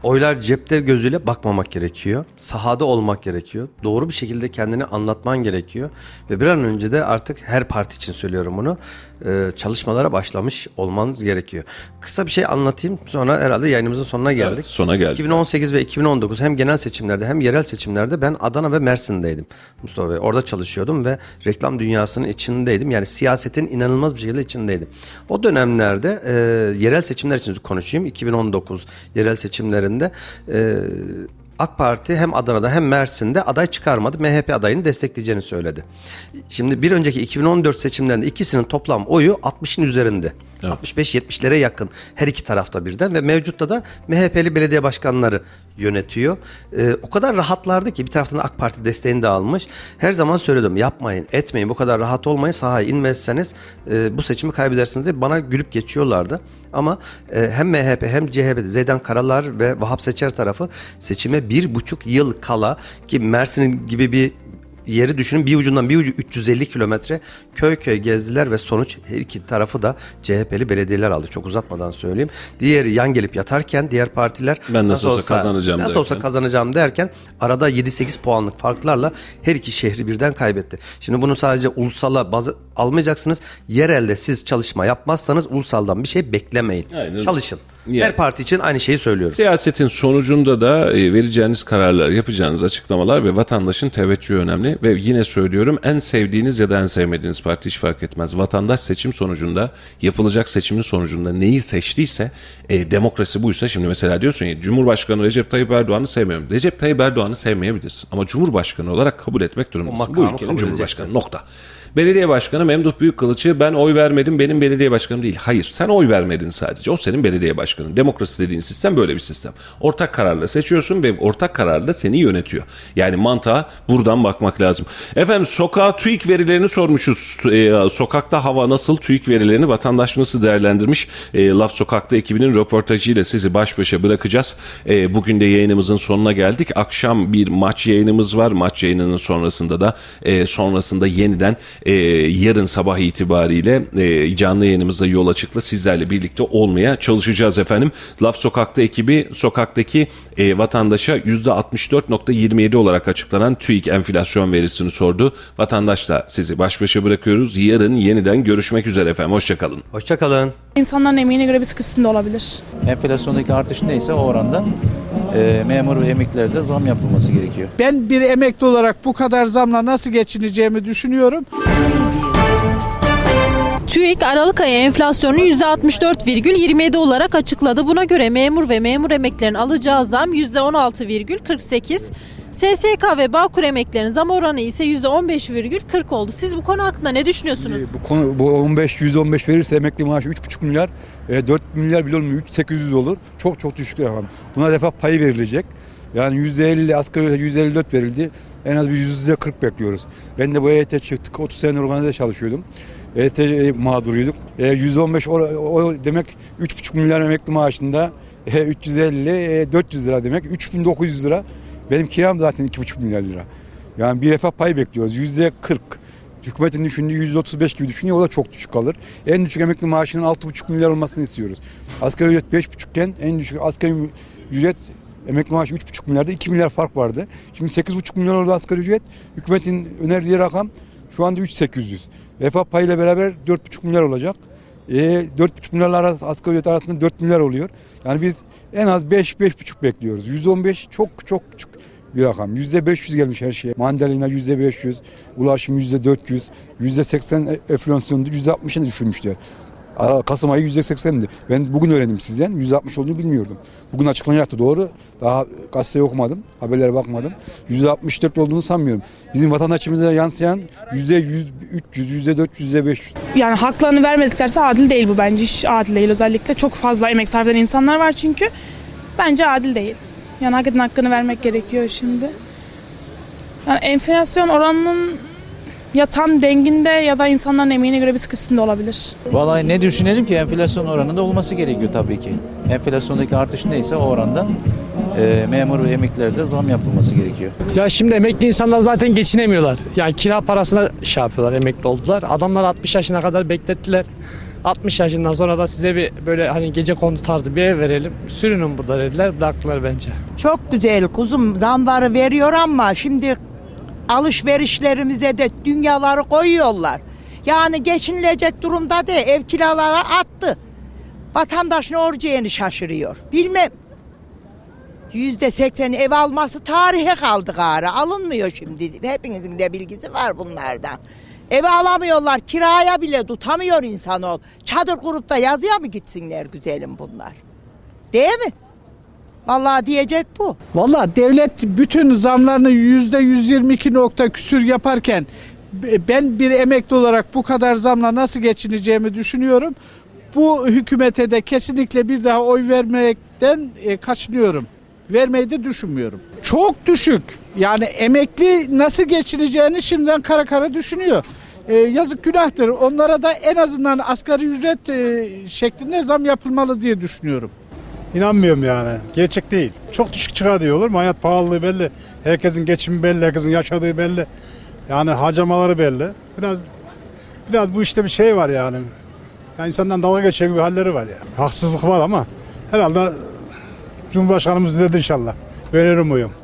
oylar cepte gözüyle bakmamak gerekiyor. Sahada olmak gerekiyor. Doğru bir şekilde kendini anlatman gerekiyor. Ve bir an önce de artık her parti için söylüyorum bunu. E, çalışmalara başlamış olmanız gerekiyor. Kısa bir şey anlatayım. Sonra herhalde yayınımızın sonuna geldik. Evet, sona geldik. 2018 ve 2019 hem genel seçimlerde hem yerel seçimlerde ben Adana ve Mersin'deydim Mustafa Bey. Orada çalışıyordum ve reklam dünyasının içindeydim. Yani siyasetin inanılmaz bir şekilde içindeydim. O dönemlerde e, yerel seçimler için konuşayım. 2019 yerel seçimlerinde e, AK Parti hem Adana'da hem Mersin'de aday çıkarmadı. MHP adayını destekleyeceğini söyledi. Şimdi bir önceki 2014 seçimlerinde ikisinin toplam oyu 60'ın üzerinde. 65-70'lere yakın her iki tarafta birden ve mevcutta da MHP'li belediye başkanları yönetiyor. Ee, o kadar rahatlardı ki bir taraftan AK Parti desteğini de almış. Her zaman söyledim yapmayın etmeyin bu kadar rahat olmayın sahaya inmezseniz e, bu seçimi kaybedersiniz diye bana gülüp geçiyorlardı. Ama e, hem MHP hem CHP Zeydan Karalar ve Vahap Seçer tarafı seçime bir buçuk yıl kala ki Mersin gibi bir yeri düşünün bir ucundan bir ucu 350 kilometre köy köy gezdiler ve sonuç her iki tarafı da CHP'li belediyeler aldı. Çok uzatmadan söyleyeyim. Diğeri yan gelip yatarken diğer partiler Ben nasıl olsa kazanacağım Nasıl derken. olsa kazanacağım derken arada 7-8 puanlık farklarla her iki şehri birden kaybetti. Şimdi bunu sadece ulusala bazı almayacaksınız. Yerelde siz çalışma yapmazsanız ulusaldan bir şey beklemeyin. Aynen. Çalışın. Yani- Her parti için aynı şeyi söylüyorum. Siyasetin sonucunda da e, vereceğiniz kararlar, yapacağınız açıklamalar ve vatandaşın teveccühü önemli. Ve yine söylüyorum en sevdiğiniz ya da en sevmediğiniz parti hiç fark etmez. Vatandaş seçim sonucunda, yapılacak seçimin sonucunda neyi seçtiyse, e, demokrasi buysa şimdi mesela diyorsun ya Cumhurbaşkanı Recep Tayyip Erdoğan'ı sevmiyorum. Recep Tayyip Erdoğan'ı sevmeyebilirsin ama Cumhurbaşkanı olarak kabul etmek durumundasın. Bu ülkenin Cumhurbaşkanı edeceksin. nokta. Belediye başkanı Memduh Büyükkılıç'ı ben oy vermedim benim belediye başkanım değil. Hayır sen oy vermedin sadece o senin belediye başkanın. Demokrasi dediğin sistem böyle bir sistem. Ortak kararla seçiyorsun ve ortak kararla seni yönetiyor. Yani mantığa buradan bakmak lazım. Efendim sokağa TÜİK verilerini sormuşuz. Ee, sokakta hava nasıl TÜİK verilerini vatandaş nasıl değerlendirmiş? Ee, Laf Sokak'ta ekibinin röportajıyla sizi baş başa bırakacağız. Ee, bugün de yayınımızın sonuna geldik. Akşam bir maç yayınımız var. Maç yayınının sonrasında da e, sonrasında yeniden e, yarın sabah itibariyle e, canlı yayınımızda yol açıkla sizlerle birlikte olmaya çalışacağız efendim. Laf Sokak'ta ekibi sokaktaki e, vatandaşa %64.27 olarak açıklanan TÜİK enflasyon verisini sordu. Vatandaşla sizi baş başa bırakıyoruz. Yarın yeniden görüşmek üzere efendim. Hoşçakalın. Hoşçakalın. İnsanların emeğine göre bir sıkı üstünde olabilir. enflasyondaki artış neyse o oranda e, memur ve emeklilere de zam yapılması gerekiyor. Ben bir emekli olarak bu kadar zamla nasıl geçineceğimi düşünüyorum. TÜİK Aralık ayı enflasyonunu %64,27 olarak açıkladı. Buna göre memur ve memur emeklilerin alacağı zam %16,48. SSK ve Bağkur emeklilerin zam oranı ise %15,40 oldu. Siz bu konu hakkında ne düşünüyorsunuz? Bu konu bu 15 115 verirse emekli maaşı 3,5 milyar, e, 4 milyar bile olmuyor. 3 800 olur. Çok çok düşük rakam. Buna refah payı verilecek. Yani %50 asgari ücret %54 verildi. En az bir %40 bekliyoruz. Ben de bu EYT çıktık. 30 sene organize çalışıyordum. EYT mağduruyduk. E, 115 o, o demek 3,5 milyar emekli maaşında e, 350 e, 400 lira demek. 3900 lira. Benim kiram zaten 2,5 milyar lira. Yani bir refah payı bekliyoruz. %40. Hükümetin düşündüğü %35 gibi düşünüyor. O da çok düşük kalır. En düşük emekli maaşının 6,5 milyar olmasını istiyoruz. Asgari ücret 5,5 iken en düşük asgari ücret emekli maaşı 3,5 milyarda 2 milyar fark vardı. Şimdi 8,5 milyar oldu asgari ücret. Hükümetin önerdiği rakam şu anda 3,800. Refah payıyla beraber 4,5 milyar olacak. E, 4,5 milyarla arası, asgari ücret arasında 4 milyar oluyor. Yani biz en az 5-5,5 bekliyoruz. 115 çok çok küçük bir rakam. Yüzde 500 gelmiş her şeye. Mandalina yüzde 500, ulaşım yüzde 400, yüzde 80 enflasyondu, yüzde 60'ını düşürmüşler. Kasım ayı yüzde 80'di. Ben bugün öğrendim sizden. Yüzde 60 olduğunu bilmiyordum. Bugün açıklanacaktı doğru. Daha gazeteyi okumadım. Haberlere bakmadım. Yüzde 64 olduğunu sanmıyorum. Bizim vatandaşımıza yansıyan yüzde 100, 300, yüzde 400, yüzde 500. Yani haklarını vermediklerse adil değil bu bence. Hiç adil değil özellikle. Çok fazla emek sarf eden insanlar var çünkü. Bence adil değil. Yani hakikaten hakkını vermek gerekiyor şimdi. Yani enflasyon oranının ya tam denginde ya da insanların emeğine göre bir sıkıntısında olabilir. Vallahi ne düşünelim ki enflasyon oranında olması gerekiyor tabii ki. Enflasyondaki artış neyse o oranda e, memur ve emeklilere de zam yapılması gerekiyor. Ya şimdi emekli insanlar zaten geçinemiyorlar. Yani kira parasına şey yapıyorlar, emekli oldular. Adamlar 60 yaşına kadar beklettiler. 60 yaşından sonra da size bir böyle hani gece kondu tarzı bir ev verelim. Sürünün burada dediler, bıraktılar bence. Çok güzel kuzum zamları veriyor ama şimdi alışverişlerimize de dünyaları koyuyorlar. Yani geçinilecek durumda değil ev kiraları attı. Vatandaş ne olacağını şaşırıyor. Bilmem. Yüzde seksen ev alması tarihe kaldı gari. Alınmıyor şimdi. Hepinizin de bilgisi var bunlardan. Ev alamıyorlar. Kiraya bile tutamıyor insan ol. Çadır kurup da yazıya mı gitsinler güzelim bunlar? Değil mi? Vallahi diyecek bu. Valla devlet bütün zamlarını yüzde 122 nokta küsür yaparken ben bir emekli olarak bu kadar zamla nasıl geçineceğimi düşünüyorum. Bu hükümete de kesinlikle bir daha oy vermekten e, kaçınıyorum. Vermeyi de düşünmüyorum. Çok düşük. Yani emekli nasıl geçineceğini şimdiden kara kara düşünüyor. E, yazık günahtır. Onlara da en azından asgari ücret e, şeklinde zam yapılmalı diye düşünüyorum. İnanmıyorum yani. Gerçek değil. Çok düşük çıkar diyor olur mu? Hayat pahalılığı belli. Herkesin geçimi belli, herkesin yaşadığı belli. Yani harcamaları belli. Biraz biraz bu işte bir şey var yani. yani insandan dalga geçiyor gibi halleri var yani. Haksızlık var ama herhalde Cumhurbaşkanımız dedi inşallah. Böyle umuyorum.